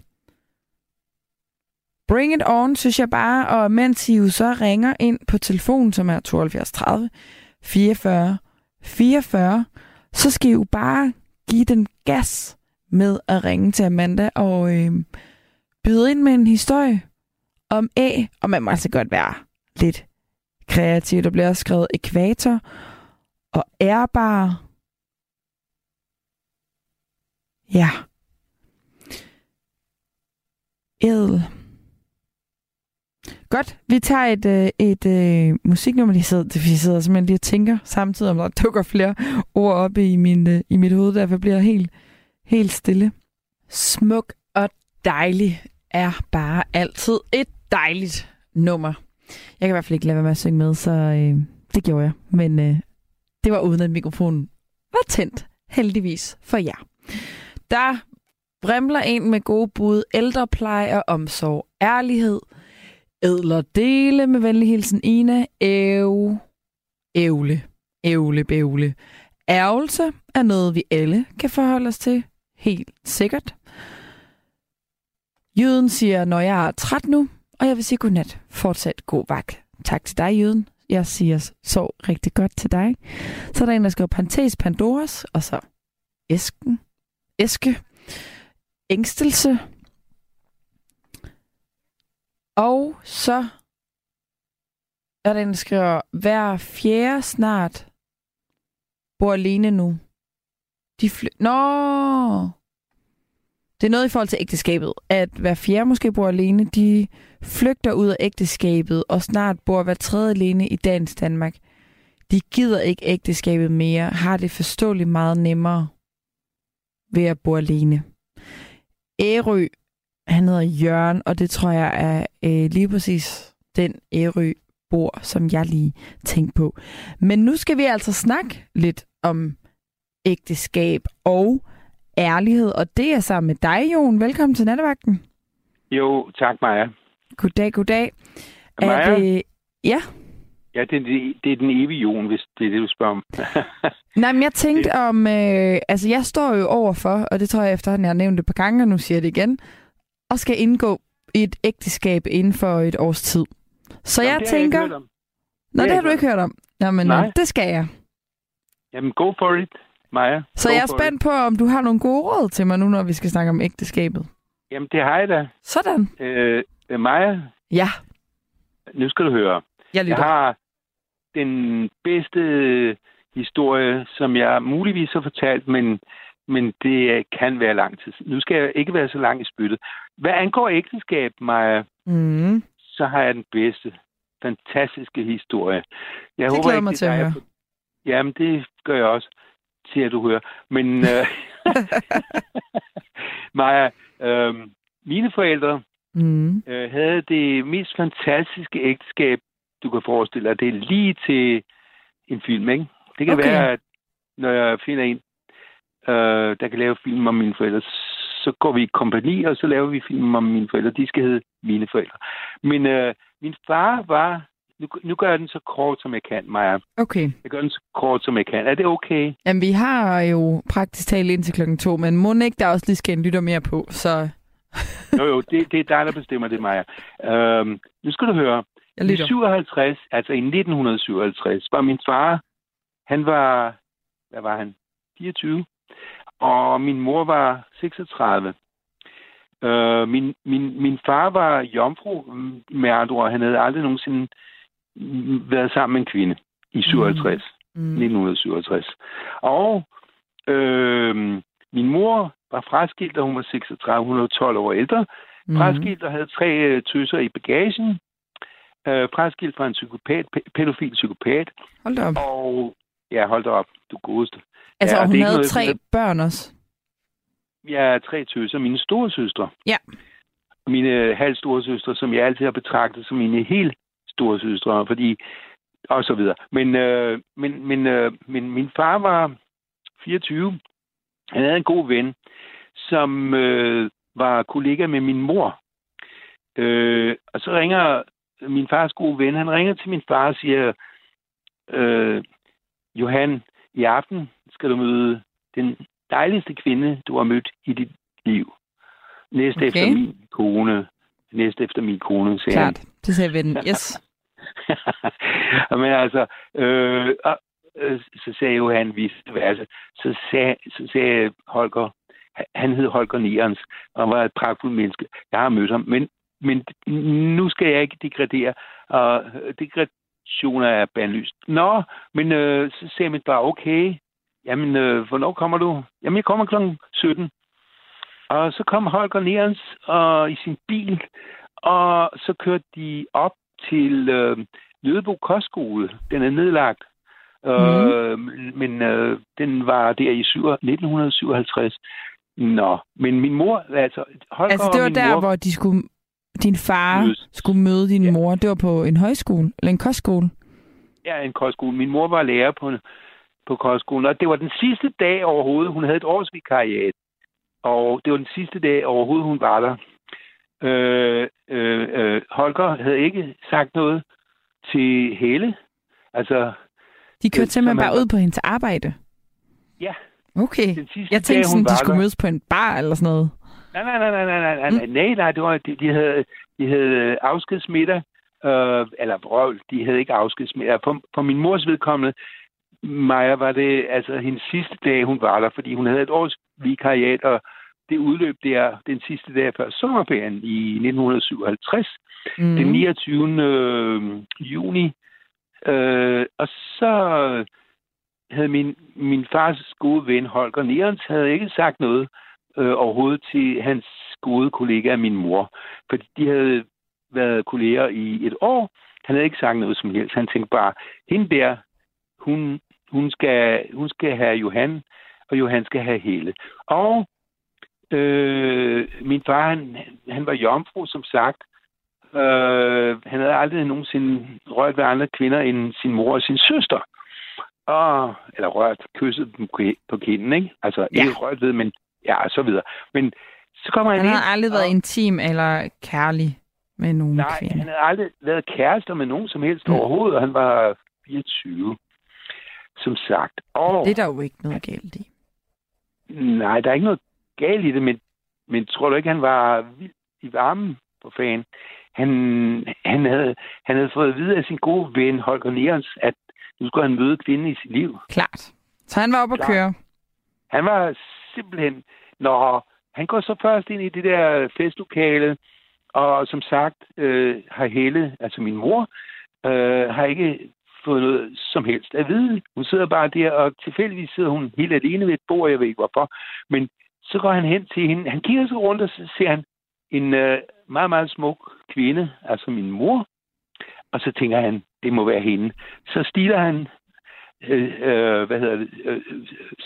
Bring it on, synes jeg bare, og mens I jo så ringer ind på telefonen, som er 72 30 44 44, så skal I jo bare give den gas med at ringe til Amanda og øh, byde ind med en historie om A, og man må altså godt være lidt kreativ. Der bliver også skrevet ekvator og ærbar. Ja. Edel. Godt, vi tager et, øh, et, et musiknummer, de sidder, vi sidder simpelthen lige og tænker samtidig, om der dukker flere ord op i, min, øh, i mit hoved, derfor bliver jeg helt, helt stille. Smuk og dejlig er bare altid et dejligt nummer. Jeg kan i hvert fald ikke lade være med at synge med, så øh, det gjorde jeg. Men øh, det var uden at mikrofonen var tændt, heldigvis for jer. Der brimler en med gode bud, ældrepleje og omsorg, ærlighed, ædler dele. Med venlig hilsen Ina, æv, ævle, ævle, bævle. Ærgelse er noget, vi alle kan forholde os til, helt sikkert. Jøden siger, når jeg er træt nu, og jeg vil sige godnat. Fortsat god vagt. Tak til dig, Jøden. Jeg siger så rigtig godt til dig. Så er der en, der skriver Pantes Pandoras, og så æsken, æske, ængstelse. Og så er der en, der skriver, hver fjerde snart bor alene nu. De fly- Nå! Det er noget i forhold til ægteskabet, at hver fjerde måske bor alene, de flygter ud af ægteskabet, og snart bor hver tredje alene i dagens Danmark. De gider ikke ægteskabet mere, har det forståeligt meget nemmere ved at bo alene. Ærø, han hedder Jørgen, og det tror jeg er øh, lige præcis den Ærø bor, som jeg lige tænkte på. Men nu skal vi altså snakke lidt om ægteskab og ærlighed, og det er sammen med dig, Jon. Velkommen til nattevagten. Jo, tak Maja. Goddag, goddag. Maja? Er det... Ja? Ja, det, det, det er den evige Jon, hvis det er det, du spørger om. Nej, men jeg tænkte om... Øh, altså, jeg står jo overfor, og det tror jeg efterhånden, jeg har nævnt det et par gange, og nu siger jeg det igen, og skal indgå i et ægteskab inden for et års tid. Så Jamen, jeg det har tænker... Jeg ikke. Nå, Det det har du ikke hørt om. Jamen, Nej. øh, det skal jeg. Jamen, go for it, Maja. Så Go jeg er spændt på, om du har nogle gode råd til mig nu, når vi skal snakke om ægteskabet. It. Jamen, det har jeg da. Sådan. Øh, Maja, Ja, nu skal du høre. jeg Jeg har den bedste historie, som jeg muligvis har fortalt, men, men det kan være lang tid. Nu skal jeg ikke være så lang i spyttet. Hvad angår ægteskab, Maja, Mm. så har jeg den bedste, fantastiske historie. Jeg Det glæder mig til at er høre. på- Jamen, det gør jeg også, siger du hører. Men øh, Maja, øh, mine forældre Mm. øh, havde det mest fantastiske ægteskab, du kan forestille dig, det er lige til en film, ikke? Det kan Okay. være, at når jeg finder en, øh, der kan lave film om mine forældre, så går vi i kompagni, og så laver vi film om mine forældre. De skal hedde mine forældre. Men øh, min far var... Nu, nu gør jeg den så kort, som jeg kan, Maja. Okay. Jeg gør den så kort, som jeg kan. Er det okay? Jamen, vi har jo praktisk talt indtil klokken to, men må ikke der også lige skal en lytter mere på, så Jo, jo, det, det er dig, der bestemmer det, Maja. Øhm, nu skal du høre. jeg I lytter. 57, altså i 1957, var min far, han var, hvad var han, 24, og min mor var 36. Øh, min, min, min far var jomfru, mm, med andre ord, han havde aldrig nogensinde mm, været sammen med en kvinde i 57. Mm. 1967. Og øh, min mor var fraskilt, da hun var 36. Hun var 12 år ældre. Mm. Fraskilt og havde tre øh, tøser i bagagen. Øh, fraskilt fra en psykopat, pæ- pædofil psykopat. Hold da op. Og ja, hold da op, du godeste. Altså, Ja, og hun havde noget, tre børn også. Jeg er tre tøser, mine store søstre. Ja. Mine øh, halvstore søstre, som jeg altid har betragtet som mine helt store søstre, fordi og så videre. Men, øh, men, men, øh, men min far var 24. Han havde en god ven, som øh, var kollega med min mor. Øh, og så ringer min fars gode ven, han ringer til min far og siger, øh, Johan, i aften skal du møde den dejligste kvinde, du har mødt i dit liv. Næste Okay. efter min kone. Næste efter min kone, sagde han. Klart. Det sagde vennen. Yes. Men altså, øh, og, Øh, så sagde jo han vist altså, så sagde, så sagde Holger, han hed Holger Nierens, og var et pragtfuldt menneske. Jeg har mødt ham, men, men nu skal jeg ikke degradere, og øh, degradationer er bandlyst. Nå, men øh, så sagde min far, okay, jamen, øh, hvornår kommer du? Jamen, jeg kommer kl. 17. Og så kom Holger Nierens og, øh, i sin bil, og så kørte de op til øh, Nødebo Kostskole. Den er nedlagt. Mm. Øh, men øh, den var der i syv- 1957. Nå, men min mor, altså Holger Altså, det var der, mor, hvor de skulle, din far Mødes. skulle møde din Ja. mor. Det var på en højskole, eller en kostskole. Ja, en kostskole. Min mor var lærer på, på kostskolen, og det var den sidste dag overhovedet. Hun havde et års vikariat, og det var den sidste dag overhovedet, hun var der. Øh, øh, øh, Holger havde ikke sagt noget til Helle. Altså, De kørte Øh, simpelthen bare ud på hendes arbejde. Ja. Okay. Jeg tænkte sådan, de skulle mødes på en bar eller sådan noget. Nej, nej, nej, nej, nej, nej, nej, Mm. nej, nej, det var, de, de havde, de havde afskedsmiddag, øh, eller vrøvl, de havde ikke afskedsmiddag. For, for min mors vedkommende, Maja, var det altså hendes sidste dag, hun var der, fordi hun havde et års vikariat, og det udløb der den sidste dag før sommerferien i 1957, Mm. mm. den 29. Øh, juni. Øh, og så havde min, min fars gode ven, Holger Nierens, havde ikke sagt noget øh, overhovedet til hans gode kollega, min mor. Fordi de havde været kolleger i et år. Han havde ikke sagt noget som helst. Han tænkte bare, hende der, hun, hun, skal, hun skal have Johan, og Johan skal have Hele. Og øh, min far, han, han var jomfru, som sagt. Øh, han havde aldrig nogensinde rørt ved andre kvinder end sin mor og sin søster. Og, eller rørt, kysset dem på- kinden, ikke? Altså, Ja. ikke rørt ved, men ja, og så videre. Men så kommer han, Han ind, havde aldrig været og- intim eller kærlig med nogen Nej, kvinde. han havde aldrig været kærester med nogen som helst Mm. overhovedet, og han var 24, som sagt. Og Det er der jo ikke noget galt i. nej, der er ikke noget galt i det, men, men tror du ikke, han var vild i varmen fan? Han, han, havde, han havde fået at vide af sin gode ven, Holger Nierens, at nu skulle han møde kvinden i sit liv. Klart. Så han var oppe at køre. Han var simpelthen... Nå, han går så først ind i det der festlokale, og som sagt øh, har Helle, altså min mor, øh, har ikke fået noget som helst at vide. Hun sidder bare der, og tilfældigvis sidder hun helt alene ved et bord, jeg ved ikke hvorfor. Men så går han hen til hende. Han kigger sig rundt, og så ser han en øh, meget, meget smuk kvinde, altså min mor. Og så tænker han, det må være hende. Så stiler han øh, øh, hvad hedder det, øh,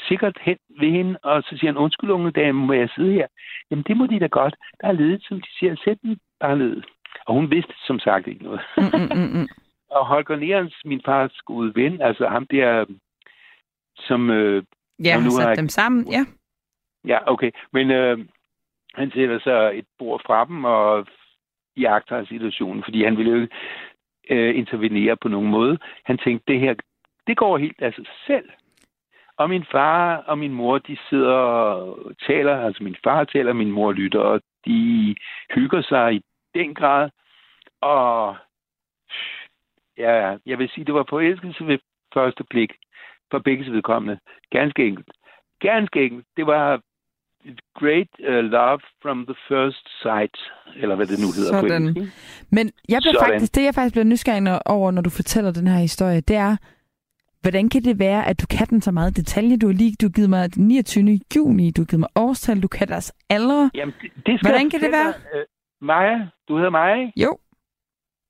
sikkert hen ved hende, og så siger han, undskyld unge dame, må jeg sidde her? Jamen det må de da godt. Der er ledet, som de siger, sæt den bare ned. Og hun vidste som sagt ikke noget. Mm, mm, mm, og Holger Nerens, min fars gode ven, altså ham der, som... Øh, Ja, har nu har sat jeg- dem sammen. Ja. ja, okay, men øh, han sætter sig et bord fra dem og jagter situationen, fordi han ville jo ikke øh, intervenere på nogen måde. Han tænkte, det her, det går helt af sig selv. Og min far og min mor, de sidder og taler, altså min far taler, min mor lytter, og de hygger sig i den grad. Og ja, jeg vil sige, det var forelskelse ved første blik for begge vedkommende. Ganske enkelt. Ganske enkelt. Det var great uh, love from the first sight, eller hvad det nu hedder på Sådan. engelsk. ikke? Men jeg bliver Sådan. faktisk, det jeg faktisk bliver nysgerrig over, når du fortæller den her historie, det er, hvordan kan det være, at du kan den så meget detalje? Du har lige du har givet mig den 29. juni, du har givet mig årstal, du kan deres alder. Jamen, det, det skal Hvordan kan det fortælle dig. Øh, Maja, du hedder Maja, ikke? Jo,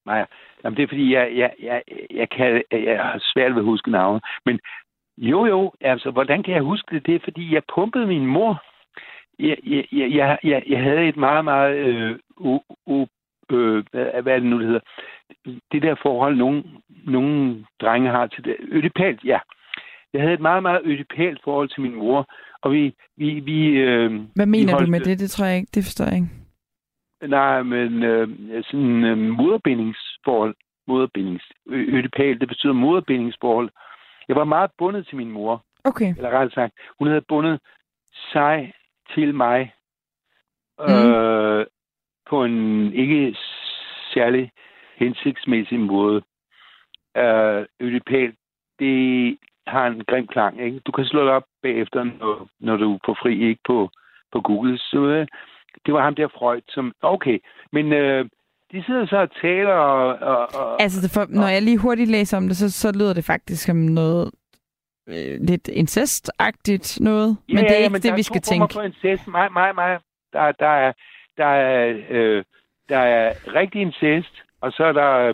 Maja. Jamen, det er fordi, jeg, jeg, jeg, jeg, kan, jeg har svært ved at huske navnet. Men jo, jo, altså, hvordan kan jeg huske det? Det er fordi, jeg pumpede min mor. Jeg, jeg, jeg, jeg, jeg, havde et meget, meget... Øh, u, u, øh, hvad, er det nu, det hedder? Det der forhold, nogle, nogle drenge har til det. Ødipalt, ja. Jeg havde et meget, meget ødipalt forhold til min mor. Og vi... vi, vi øh, hvad vi mener du holdt- med det? Det tror jeg ikke, det forstår jeg ikke. Nej, men øh, sådan øh, moderbindingsforhold. Moderbindings. Ø- Ødipal, det betyder moderbindingsforhold. Jeg var meget bundet til min mor. Okay. Eller rettere sagt, hun havde bundet sig til mig. Mm. Øh, på en ikke særlig hensigtsmæssig måde. Øh, Ødipal, det har en grim klang. Ikke? Du kan slå det op bagefter, når, når du får fri ikke på, på Google. Så, øh, det var ham der Freud, som... Okay, men øh, de sidder så og taler, og... og, og Altså, det for, når jeg lige hurtigt læser om det, så, så lyder det faktisk som noget øh, lidt incestagtigt noget. men det er ikke det, vi skal tænke. Der er to former for incest. Mig, mig, mig. Der, der er, der er, øh, der er rigtig incest, og så er der,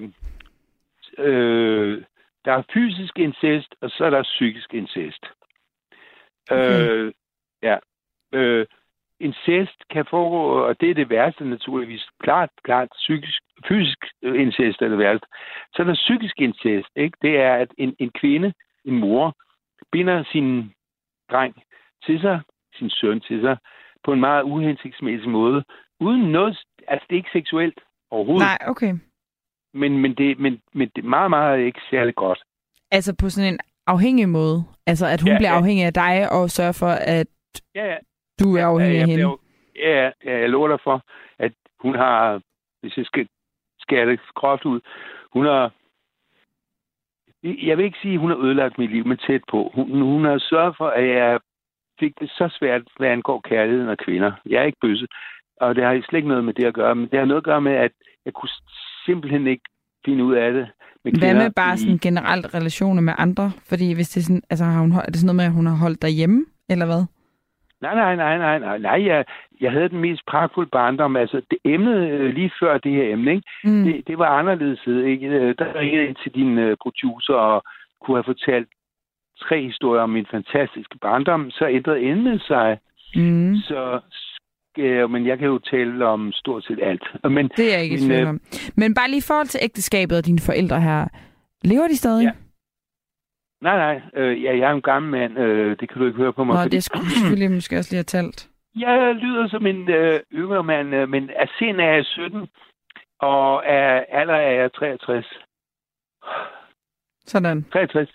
øh, der er fysisk incest, og så er der psykisk incest. Okay. Øh, ja. Øh, incest kan foregå, og det er det værste naturligvis. Klart, klart, psykisk, fysisk incest er det værste. Så er der psykisk incest, ikke? Det er, at en, en kvinde, en mor, binder sin dreng til sig, sin søn til sig, på en meget uhensigtsmæssig måde, uden noget, altså det er ikke seksuelt overhovedet, Nej, okay. men, men, det, men, men det er meget, meget ikke særlig godt. Altså på sådan en afhængig måde. Altså, at hun Ja, bliver ja. afhængig af dig og sørger for, at Ja, ja. du er afhængig ja, af hende. Ja, ja, jeg lover dig for, at hun har, hvis jeg skal skære det groft ud, hun har, jeg vil ikke sige, at hun har ødelagt mit liv, men tæt på. Hun, hun har sørget for, at jeg fik det så svært, hvad angår kærligheden af kvinder. Jeg er ikke bøsse, og det har slet ikke noget med det at gøre, men det har noget at gøre med, at jeg kunne simpelthen ikke finde ud af det. Med Hvad med bare sådan generelt relationer med andre? Fordi hvis det er sådan, altså har hun, er det sådan noget med, at hun har holdt dig hjemme, eller hvad? Nej, nej, nej, nej, nej, nej. Jeg, jeg havde den mest pragtfulde barndom. Altså, det emne øh, lige før det her emne, ikke? Mm. Det, det var anderledes. Ikke? Øh, Der ringede ind til din producer og kunne have fortalt tre historier om min fantastiske barndom. Så ændrede emnet sig. Mm. Så men jeg kan jo tale om stort set alt. Men Det er jeg ikke Men, øh, om. Men bare lige i forhold til ægteskabet og dine forældre her. Lever de stadig? Ja. Nej, nej, øh, ja, jeg er en gammel mand. Øh, det kan du ikke høre på mig. Nå, fordi- det skulle selvfølgelig måske også lige have talt. Jeg lyder som en øh, yngre mand, øh, men af sind er jeg 17, og af alder er jeg 63. Sådan. 63.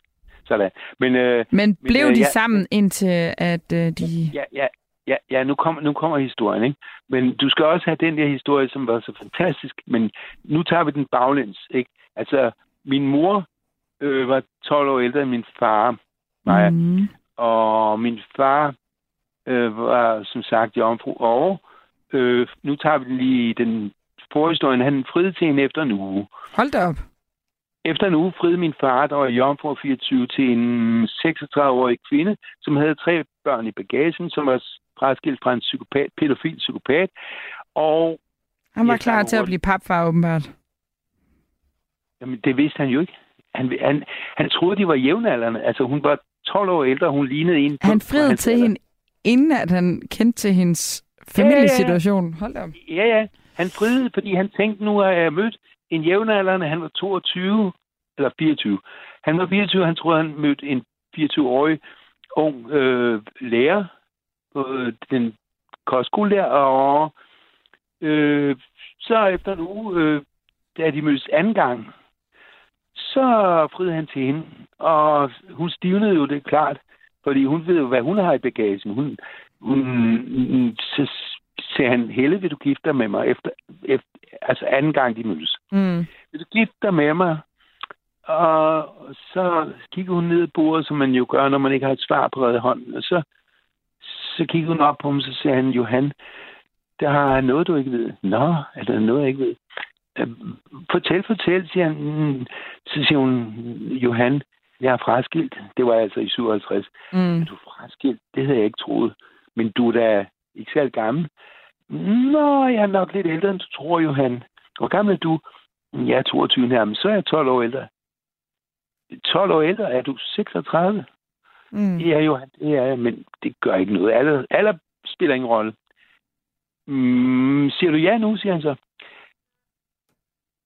Sådan. Men øh, Men Men, blev øh, de jeg- sammen indtil, at øh, de... ja, ja, ja, ja nu, kommer, nu kommer historien, ikke? Men du skal også have den der historie, som var så fantastisk. Men nu tager vi den baglæns, ikke? Altså, min mor øh, var 12 år ældre end min far, Maja. Mm. Og min far øh, var som sagt jomfru. Og øh, nu tager vi den lige den forhistorien. Han friede til hende efter en uge. Hold da op. Efter en uge friede min far, der var jomfru 24, til en 36-årig kvinde, som havde tre børn i bagagen, som var fraskilt fra en psykopat, pædofil psykopat. Og Han var klar til at blive papfar, åbenbart. jamen, det vidste han jo ikke. Han, han, han troede, de var jævnaldrende. Altså, hun var 12 år ældre, og hun lignede en... Han friede til hende, inden at han kendte til hendes Ja, ja, ja. familiesituation. Hold da op. Ja, ja. Han friede, fordi han tænkte, nu har jeg mødt en jævnaldrende. Han var 22, eller 24. Han var 24, han troede, han mødte en 24-årig ung øh, lærer på øh, den kostskole der, og øh, så efter en uge, øh, da de mødtes anden gang, så friede han til hende, og hun stivnede jo, det klart, fordi hun ved jo, hvad hun har i bagagen. Hun, hun, så sagde han, Helle, vil du gifte dig med mig efter, efter altså anden gang de mødtes? Mm. Vil du gifte dig med mig? Og så kiggede hun ned i bordet, som man jo gør, når man ikke har et svar på redde hånden. Og så, så kiggede hun op på ham, så sagde han, Johan, der er noget, du ikke ved. Nå, er der noget, jeg ikke ved? Øh, Fortæl, fortæl, siger han. "Mm." Så siger hun, Johan, jeg er fraskilt. Det var altså i 57. Mm. Er du fraskilt? Det havde jeg ikke troet. Men du er da ikke særlig gammel. Nå, jeg er nok lidt ældre, end du tror, Johan. Hvor gammel er du? Jeg er 22 nærmest. Så er jeg 12 år ældre. 12 år ældre? Er du 36? Mm. Ja, Johan, det er jeg, men det gør ikke noget. Alder, alder spiller ingen rolle. Mm, siger du ja nu, siger han så.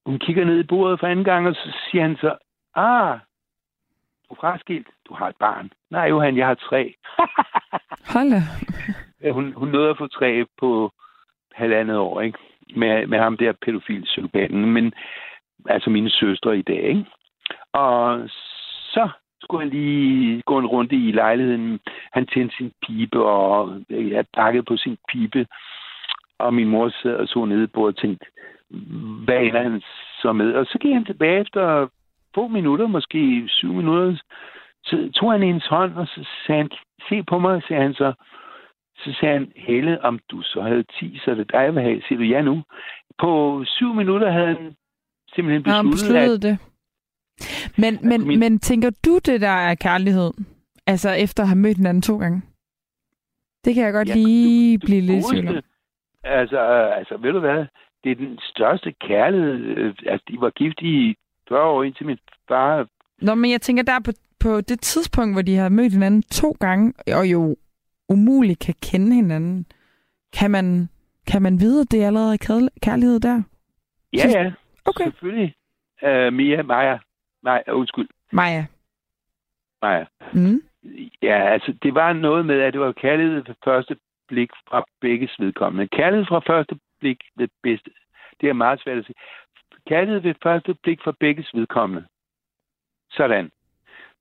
Hun kigger ned i bordet for anden gang, og så siger han så, ah, du er fraskilt, du har et barn. Nej, Johan, jeg har tre. Hold hun, hun nåede at få tre på halvandet år, ikke? Med, med ham der pædofil psykopaten, men altså mine søstre i dag, ikke? Og så skulle han lige gå en runde i lejligheden. Han tændte sin pibe, og jeg bakkede på sin pibe. Og min mor sad og så nede på og tænkte, hvad ender han så med? Og så gik han tilbage efter få minutter, måske syv minutter. Så tog han hendes hånd, og så sagde han, se på mig, sagde han så. Så sagde han, Helle, om du så havde 10, så er det dig, jeg vil have. Siger du ja nu? På syv minutter havde han simpelthen Har han besluttet, at besluttet det? Men, men, min- men tænker du, det der er kærlighed? Altså efter at have mødt hinanden to gange? Det kan jeg godt Ja, lige du blive lidt i. Altså, øh, altså, ved du hvad? Det er den største kærlighed. øh, Altså, de var gift i 40 år indtil min far. Nå, men jeg tænker der på, på det tidspunkt, hvor de har mødt hinanden to gange, og jo umuligt kan kende hinanden, kan man, kan man vide, at det allerede er kærl- kærlighed der? Ja, ja, Okay. selvfølgelig. Uh, Mia, Maja. Nej, undskyld, Maja. Maja. Mm. Ja, altså, det var noget med, at det var kærlighed ved første blik fra begges vedkommende. Kærlighed fra første blik det bedste. Det er meget svært at sige. Kærlighed ved første blik fra begges vedkommende. Sådan.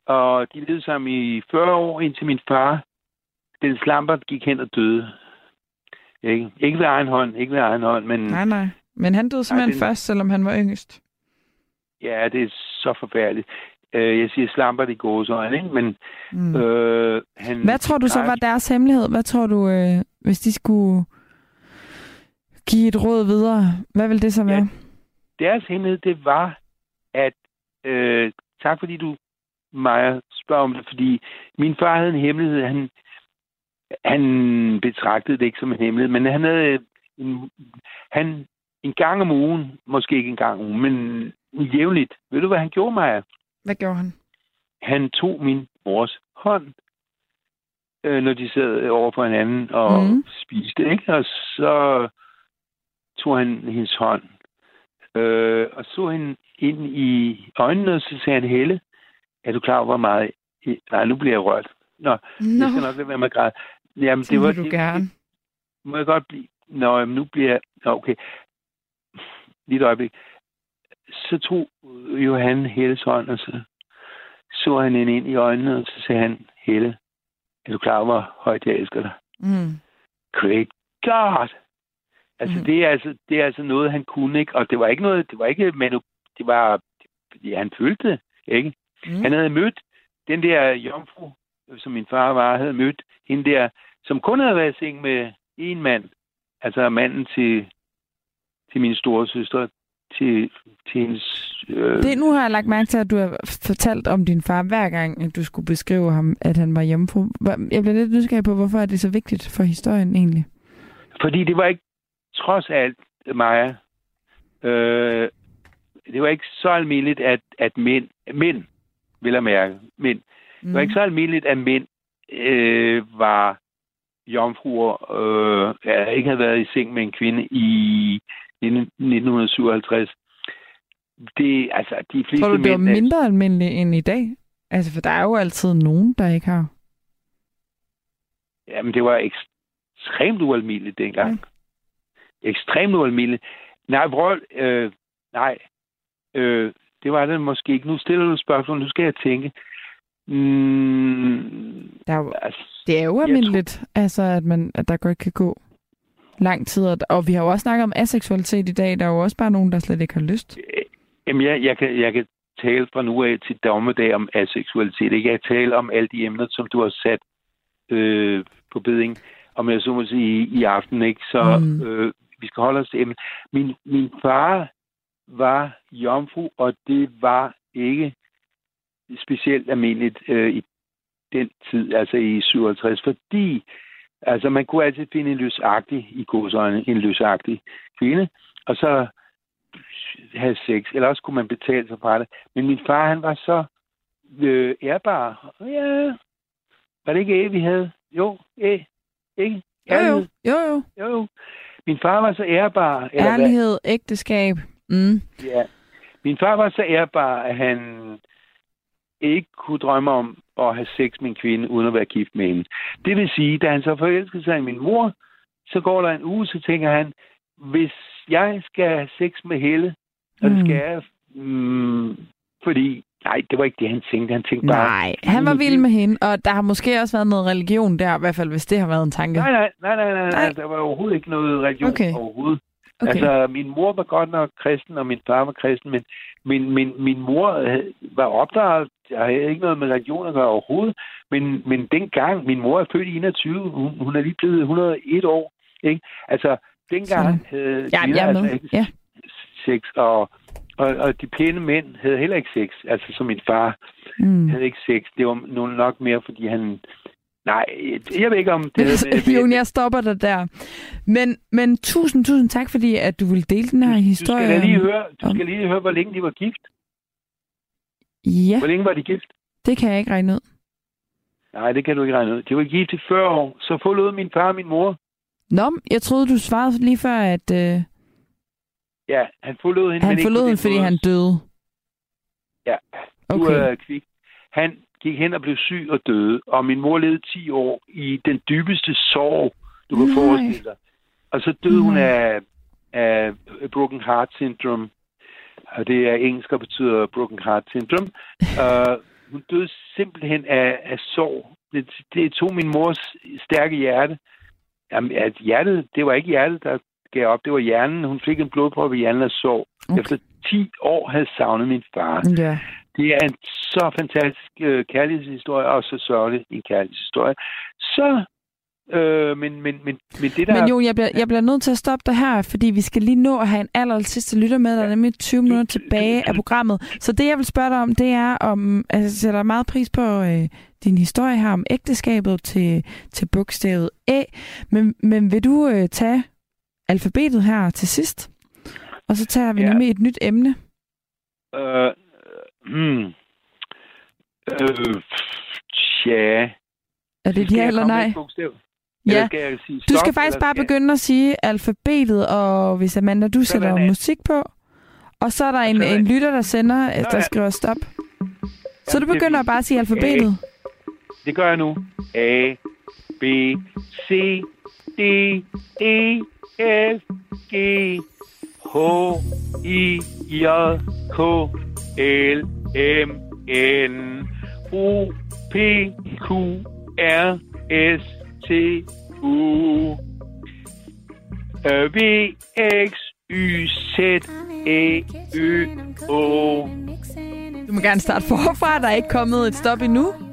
Og de levede sammen i 40 år, indtil min far, den slamper, gik hen og døde. Ikke, ikke ved egen hånd, ikke ved egen hånd, men Nej, nej. Men han døde simpelthen den- først, selvom han var yngst. ja, det er så forfærdeligt. Øh, jeg siger slamper, det går så ikke? Men Mm. øh, han... Hvad tror du så var deres hemmelighed? Hvad tror du, øh, hvis de skulle give et råd videre? Hvad vil det så være? deres hemmelighed, det var, at øh, tak fordi du, Maja, spørger om det, fordi min far havde en hemmelighed. Han, han betragtede det ikke som en hemmelighed, men han havde øh, en, han, en gang om ugen, måske ikke en gang om ugen, men jævnligt. Ved du, hvad han gjorde, Maja? Hvad gjorde han? Han tog min mors hånd, øh, når de sad over for hinanden og mm. spiste, ikke? Og så tog han hendes hånd, øh, og så hende ind i øjnene, og så sagde han, Helle, er du klar over, hvor meget... I... Nej, nu bliver jeg rørt. Nå, Nå, jeg skal nok lade være med at græde. Jamen, det vil du det, gerne. Det, må jeg godt blive... Nå, jamen, nu bliver jeg... Nå, okay. Lige et øjeblik. Så tog Johan Helles hånd, og så så han hende ind i øjnene, og så sagde han, Helle, er du klar over, hvor højt jeg elsker dig? Mm. Great God! Altså, mm. det, er altså, det er altså noget, han kunne, ikke? Og det var ikke noget, det var ikke, men det var, ja, han følte det, ikke? Mm. Han havde mødt den der jomfru, som min far var, havde mødt hende der, som kun havde været i seng med en mand. Altså manden til, til min store søster, til, til hendes... Øh, Det, nu har jeg lagt mærke til, at du har fortalt om din far hver gang, at du skulle beskrive ham, at han var hjemmefru. Jeg bliver lidt nysgerrig på, hvorfor er det så vigtigt for historien egentlig? Fordi det var ikke, trods alt, Maja, øh, det var ikke så almindeligt, at, at mænd, mænd, vil jeg mærke, mænd, Mm. det var ikke så almindeligt, at mænd øh, var jomfruer, øh, ja, ikke havde været i seng med en kvinde i 19- 1957. det, altså, de fleste Tror du, det var mænd... mindre almindeligt end i dag? Altså, for der er jo altid nogen, der ikke har. Jamen, det var ekstremt ualmindeligt dengang. Ekstremt ualmindeligt. Nej, Vrøl, øh, nej. Øh, det var det måske ikke. Nu stiller du et spørgsmål. Nu skal jeg tænke. Mm, Der er jo, altså, det er jo almindeligt, altså, at, man, at der godt kan gå lang tid. Og, vi har jo også snakket om aseksualitet i dag. Der er jo også bare nogen, der slet ikke har lyst. Jamen, jeg, jeg, kan, jeg kan tale fra nu af til dommedag om aseksualitet. Ikke? Jeg kan tale om alle de emner, som du har sat øh, på beding, om jeg så må sige, i, i aften. Ikke? Så mm. øh, vi skal holde os til emnet. Min, min far var jomfru, og det var ikke specielt almindeligt øh, i den tid, altså i 57, fordi altså, man kunne altid finde en løsagtig, i godsøjne, en løsagtig kvinde, og så have sex, eller også kunne man betale sig fra det. Men min far, han var så øh, ærbar. Ja, var det ikke æg, vi havde? Jo, æg. Ikke? Jo, jo. Jo, jo. jo. jo. Min far var så ærbar. Eller hvad? Ærlighed, ægteskab. Mm. Ja. Min far var så ærbar, at han ikke kunne drømme om at have sex med en kvinde, uden at være gift med hende. Det vil sige, da han så forelskede sig i min mor, så går der en uge, så tænker han, hvis jeg skal have sex med Helle, det Mm. skal jeg, mm, fordi, nej, det var ikke det, han tænkte. Han tænkte bare, Nej, han var vild med hende, og der har måske også været noget religion der, i hvert fald, hvis det har været en tanke. nej, nej, nej, nej, nej, Nej. der var overhovedet ikke noget religion Okay. overhovedet. Okay. Altså, min mor var godt nok kristen, og min far var kristen, men min, min, min mor var opdraget, jeg havde ikke noget med religion at gøre overhovedet, men, men dengang, min mor er født i 21, hun, hun er lige blevet 101 år, ikke? Altså, dengang havde Ja, er med. altså Ja. sex, og, og, og de pæne mænd havde heller ikke sex, altså som min far Mm. havde ikke sex. Det var nu nok mere, fordi han... Nej, jeg ved ikke, om det med... Jon, jeg stopper dig der. Men, men tusind, tusind tak, fordi at du ville dele den her Du historie. skal da lige høre, du skal lige høre, hvor længe de var gift. Ja, Hvor længe var de gift? det kan jeg ikke regne ud. Nej, det kan du ikke regne ud. De var gift i 40 år. Så forlod min far og min mor. Nå, jeg troede, du svarede lige før, at øh, Ja, han forlod hende. han men forlod hende, fordi måde. han døde. Ja, du Okay. er kvik. Han gik hen og blev syg og døde. Og min mor levede 10 år i den dybeste sorg, du kan Nej. forestille dig. Og så døde hun Nej. af, af broken heart syndrome. Og det er engelsk og betyder broken heart syndrome. uh, hun døde simpelthen af, af sorg. Det, det tog min mors stærke hjerte. Jamen, at hjertet, det var ikke hjertet, der gav op. Det var hjernen. Hun fik en blodprop i hjernen af sorg. Okay. Efter 10 år havde savnet min far. Ja. Det er en så fantastisk øh, kærlighedshistorie, og så sørgelig en kærlighedshistorie. Så, øh, men, men, men, men det der... Men jo, jeg bliver, jeg bliver nødt til at stoppe dig her, fordi vi skal lige nå at have en aller sidste lytter med, der er nemlig 20 minutter tilbage af programmet. Så det, jeg vil spørge dig om, det er, om altså, jeg sætter meget pris på øh, din historie her om ægteskabet til, til bogstavet A. Men, men vil du øh, tage alfabetet her til sidst? Og så tager vi Ja. nemlig et nyt emne. Øh, hmm. Øh, tja. Er det ja eller nej? Eller Ja. skal jeg sige Du stop, skal faktisk bare skal- begynde at sige alfabetet, og hvis Amanda, du sætter Sådan er. musik på, og så er der en, Sådan. en lytter, der sender, øh, der Sådan. skriver stop. Så du det er begynder bare at sige alfabetet. Det gør jeg nu. A, B, C, D, E, L, G, H, I, J, K, L, M, N, O, P, Q, R, S, T, U, øh, V, X, Y, Z, E, Ø, O, Du må gerne starte forfra, der er ikke kommet et stop endnu.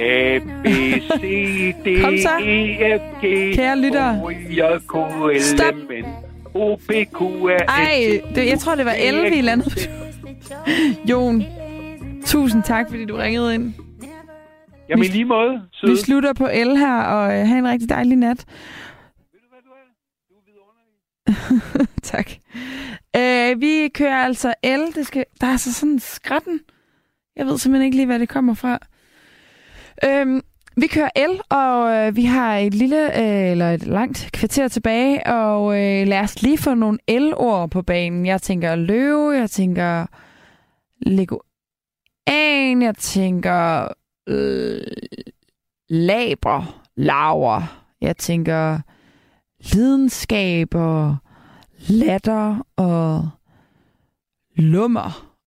A, B, C, D, Kom så. E, F, G, Kære lyttere. O, J, K, L, Stop. M, N, O, P, Q, R, S, Ej, det, jeg tror, det var 11, vi landede. Jon, tusind tak, fordi du ringede ind. Jamen i lige måde, søde. Vi slutter på L her, og øh, have en rigtig dejlig nat. tak. Øh, vi kører altså L. Det skal, der er altså sådan en skratten. Jeg ved simpelthen ikke lige, hvad det kommer fra. Øhm, Vi kører el, og øh, vi har et lille øh, eller et langt kvarter tilbage, og øh, lad os lige få nogle el-ord på banen. Jeg tænker løve, jeg tænker leguan, jeg tænker øh, laber, laver, jeg tænker lidenskab og latter og lummer.